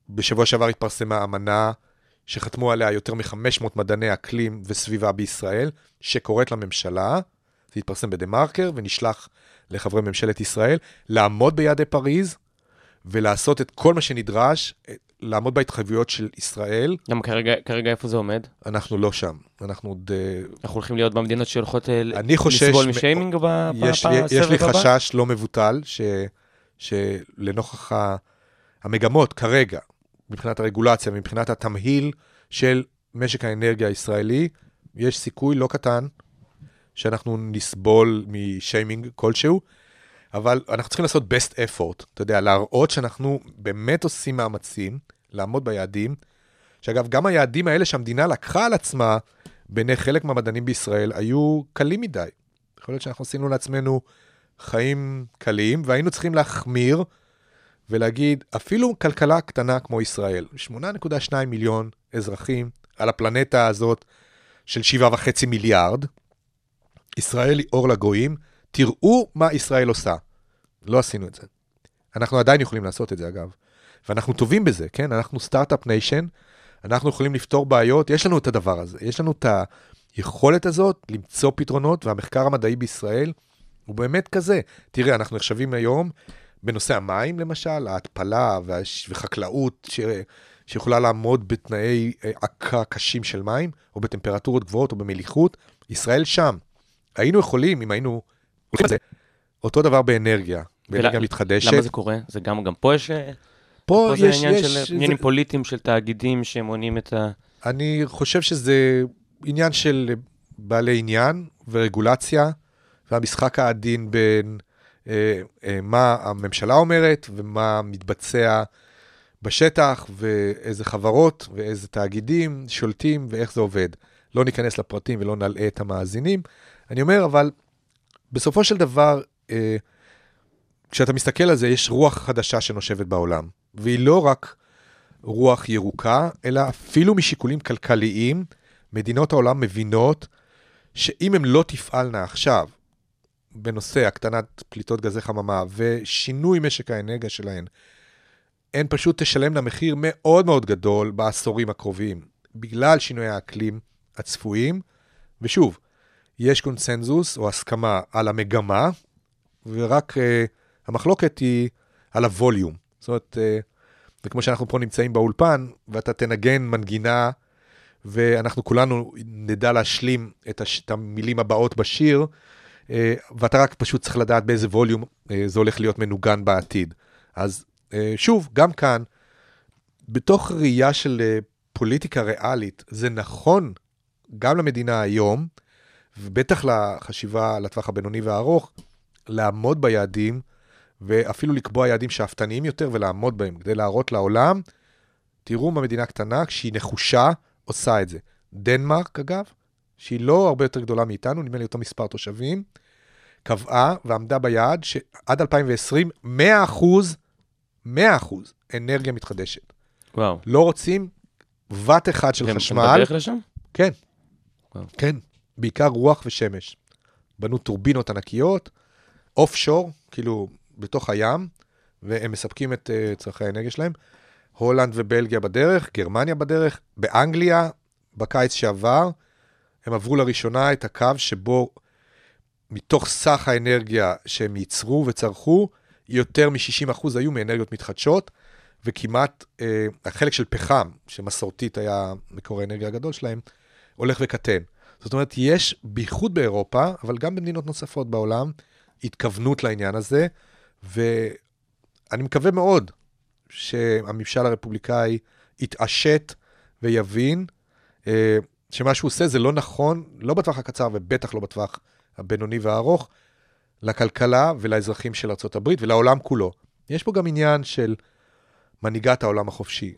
Speaker 5: בשבוע שעבר התפרסמה אמנה שחתמו עליה יותר מ-500 מדעני אקלים וסביבה בישראל, שקוראת לממשלה, זה התפרסם בדה מרקר ונשלח לחברי ממשלת ישראל, לעמוד ביעדי פריז ולעשות את כל מה שנדרש, אה, לעמוד בהתחייבויות של ישראל.
Speaker 4: גם כרגע, כרגע איפה זה עומד?
Speaker 5: אנחנו לא שם, אנחנו עוד... אה,
Speaker 4: אנחנו הולכים להיות במדינות שהולכות אה. לסבול משיימינג ב-
Speaker 5: יש,
Speaker 4: ב-
Speaker 5: לי, יש לי
Speaker 4: בסבב הבא?
Speaker 5: חשש לא מבוטל, ש, שלנוכח ה- המגמות כרגע, מבחינת הרגולציה, מבחינת התמהיל של משק האנרגיה הישראלי, יש סיכוי לא קטן שאנחנו נסבול משיימינג כלשהו, אבל אנחנו צריכים לעשות best effort, אתה יודע, להראות שאנחנו באמת עושים מאמצים לעמוד ביעדים, שאגב, גם היעדים האלה שהמדינה לקחה על עצמה, בעיני חלק מהמדענים בישראל, היו קלים מדי. יכול להיות שאנחנו עשינו לעצמנו חיים קלים, והיינו צריכים להחמיר ולהגיד, אפילו כלכלה קטנה כמו ישראל, 8.2 מיליון אזרחים על הפלנטה הזאת של 7.5 מיליארד, ישראל היא אור לגויים, תראו מה ישראל עושה. לא עשינו את זה. אנחנו עדיין יכולים לעשות את זה, אגב. ואנחנו טובים בזה, כן? אנחנו start-up nation, אנחנו יכולים לפתור בעיות, יש לנו את הדבר הזה, יש לנו את היכולת הזאת למצוא פתרונות, והמחקר המדעי בישראל הוא באמת כזה. תראה, אנחנו נחשבים היום בנושא המים, למשל, ההתפלה והש... וחקלאות, ש... שיכולה לעמוד בתנאי אה, עקה קשים של מים, או בטמפרטורות גבוהות או במליחות, ישראל שם. היינו יכולים, אם היינו הולכים על זה, אותו דבר באנרגיה, באנרגיה מתחדשת.
Speaker 4: למה זה קורה? זה גם, גם פה יש... אה,
Speaker 5: פה
Speaker 4: פה זה
Speaker 5: יש,
Speaker 4: עניין
Speaker 5: יש,
Speaker 4: של
Speaker 5: זה-
Speaker 4: עניינים פוליטיים של תאגידים שמונעים את ה...
Speaker 5: אני חושב שזה עניין של בעלי עניין ורגולציה, והמשחק העדין בין אה, אה, מה הממשלה אומרת ומה מתבצע בשטח, ואיזה חברות ואיזה תאגידים שולטים ואיך זה עובד. לא ניכנס לפרטים ולא נלאה את המאזינים. אני אומר, אבל בסופו של דבר, אה, כשאתה מסתכל על זה, יש רוח חדשה שנושבת בעולם, והיא לא רק רוח ירוקה, אלא אפילו משיקולים כלכליים, מדינות העולם מבינות שאם הן לא תפעלנה עכשיו בנושא הקטנת פליטות גזי חממה ושינוי משק האנרגיה שלהן, הן פשוט תשלמנה מחיר מאוד מאוד גדול בעשורים הקרובים, בגלל שינויי האקלים הצפויים. ושוב, יש קונסנזוס או הסכמה על המגמה, ורק uh, המחלוקת היא על הווליום. זאת אומרת, uh, זה כמו שאנחנו פה נמצאים באולפן, ואתה תנגן מנגינה, ואנחנו כולנו נדע להשלים את, הש... את המילים הבאות בשיר, אה, ואתה רק פשוט צריך לדעת באיזה ווליום אה, זה הולך להיות מנוגן בעתיד. אז אה, שוב, גם כאן, בתוך ראייה של אה, פוליטיקה ריאלית, זה נכון גם למדינה היום, ובטח לחשיבה לטווח הבינוני והארוך, לעמוד ביעדים, ואפילו לקבוע יעדים שאפתניים יותר ולעמוד בהם, כדי להראות לעולם, תראו מה מדינה קטנה, כשהיא נחושה, עושה את זה. דנמרק, אגב, שהיא לא הרבה יותר גדולה מאיתנו, נדמה לי אותו מספר תושבים, קבעה ועמדה ביעד שעד 2020, 100 אחוז, 100 אחוז אנרגיה מתחדשת.
Speaker 4: וואו.
Speaker 5: לא רוצים ואט אחד של
Speaker 4: והם- הם
Speaker 5: חשמל.
Speaker 4: בדרך לשם?
Speaker 5: כן.
Speaker 4: וואו.
Speaker 5: כן, בעיקר רוח ושמש. בנו טורבינות ענקיות, אוף שור, כאילו בתוך הים, והם מספקים את uh, צורכי האנרגיה שלהם. הולנד ובלגיה בדרך, גרמניה בדרך, באנגליה, בקיץ שעבר, הם עברו לראשונה את הקו שבו מתוך סך האנרגיה שהם ייצרו וצרכו, יותר מ-60% היו מאנרגיות מתחדשות, וכמעט אה, החלק של פחם, שמסורתית היה מקור האנרגיה הגדול שלהם, הולך וקטן. זאת אומרת, יש, בייחוד באירופה, אבל גם במדינות נוספות בעולם, התכוונות לעניין הזה, ואני מקווה מאוד שהממשל הרפובליקאי יתעשת ויבין אה, שמה שהוא עושה זה לא נכון, לא בטווח הקצר ובטח לא בטווח הבינוני והארוך, לכלכלה ולאזרחים של ארה"ב ולעולם כולו. יש פה גם עניין של מנהיגת העולם החופשי,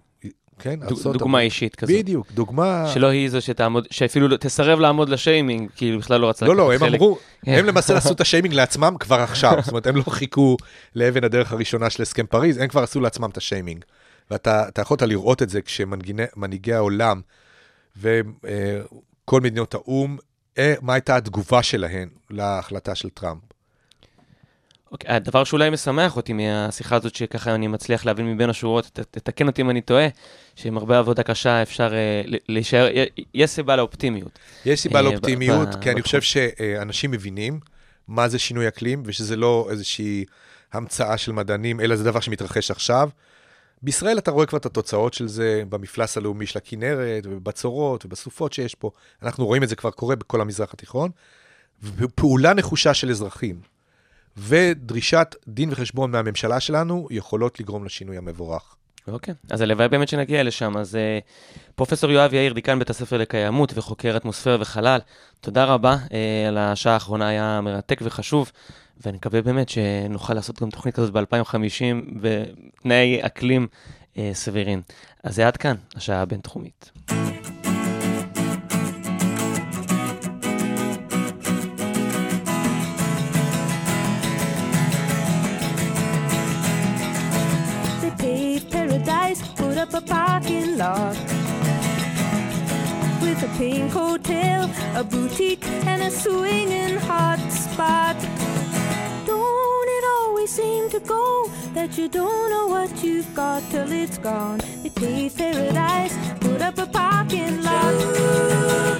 Speaker 5: כן?
Speaker 4: דוג- דוגמה
Speaker 5: הברית.
Speaker 4: אישית כזאת.
Speaker 5: בדיוק, דוגמה...
Speaker 4: שלא היא זו שתעמוד, שאפילו לא- תסרב לעמוד לשיימינג, כאילו בכלל לא רצה
Speaker 5: לא, לא, הם
Speaker 4: חלק.
Speaker 5: אמרו, הם למעשה עשו את השיימינג לעצמם כבר עכשיו. זאת אומרת, הם לא חיכו לאבן הדרך הראשונה של הסכם פריז, הם כבר עשו לעצמם את השיימינג. ואתה אתה יכולת לראות את זה כשמנהיגי העולם וכל מדינות האו"ם, אה, מה הייתה התגובה שלהן להחלטה של טראמפ.
Speaker 4: אוקיי, הדבר שאולי משמח אותי מהשיחה הזאת, שככה אני מצליח להבין מבין השורות, תתקן אותי אם אני טועה, שעם הרבה עבודה קשה אפשר ל- להישאר, יש סיבה לאופטימיות.
Speaker 5: יש סיבה
Speaker 4: אה,
Speaker 5: לאופטימיות, כי אני. חושב שאנשים מבינים מה זה שינוי אקלים, ושזה לא איזושהי המצאה של מדענים, אלא זה דבר שמתרחש עכשיו. בישראל אתה רואה כבר את התוצאות של זה במפלס הלאומי של הכנרת, ובבצורות, ובסופות שיש פה. אנחנו רואים את זה כבר קורה בכל המזרח התיכון. ופעולה נחושה של אזרחים, ודרישת דין וחשבון מהממשלה שלנו, יכולות לגרום לשינוי המבורך.
Speaker 4: אוקיי, אז הלוואי באמת שנגיע לשם. אז אה, פרופסור יואב יאיר, דיקן בית הספר לקיימות וחוקר אטמוספירה וחלל, תודה רבה אה, על השעה האחרונה, היה מרתק וחשוב, ואני מקווה באמת שנוכל לעשות גם תוכנית כזאת ב-2050 בתנאי אקלים אה, סבירים. אז זה עד כאן, השעה הבינתחומית.
Speaker 8: Lot with a pink hotel, a boutique, and a swinging hot spot. Don't it always seem to go that you don't know what you've got till it's gone? They paved paradise, put up a parking lot. They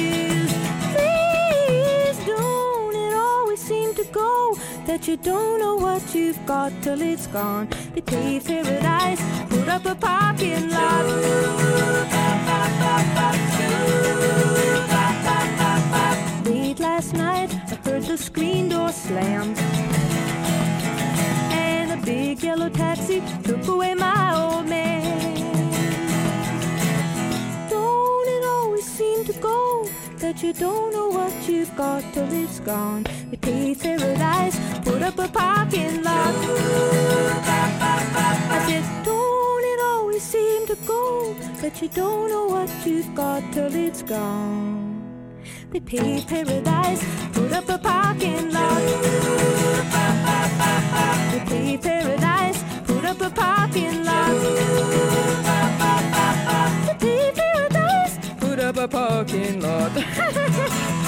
Speaker 8: That you don't know what you've got till it's gone. They paved paradise, put up a parking lot. Late last night, I heard the screen door slam. And a big yellow taxi took away my old man. That you don't know what you've got till it's gone? We paved paradise, put up a parking lot. I said, don't it always seem to go that you don't know what you've got till it's gone? They paved paradise, put up a parking lot. They paved paradise, put up a parking lot. A parking lot.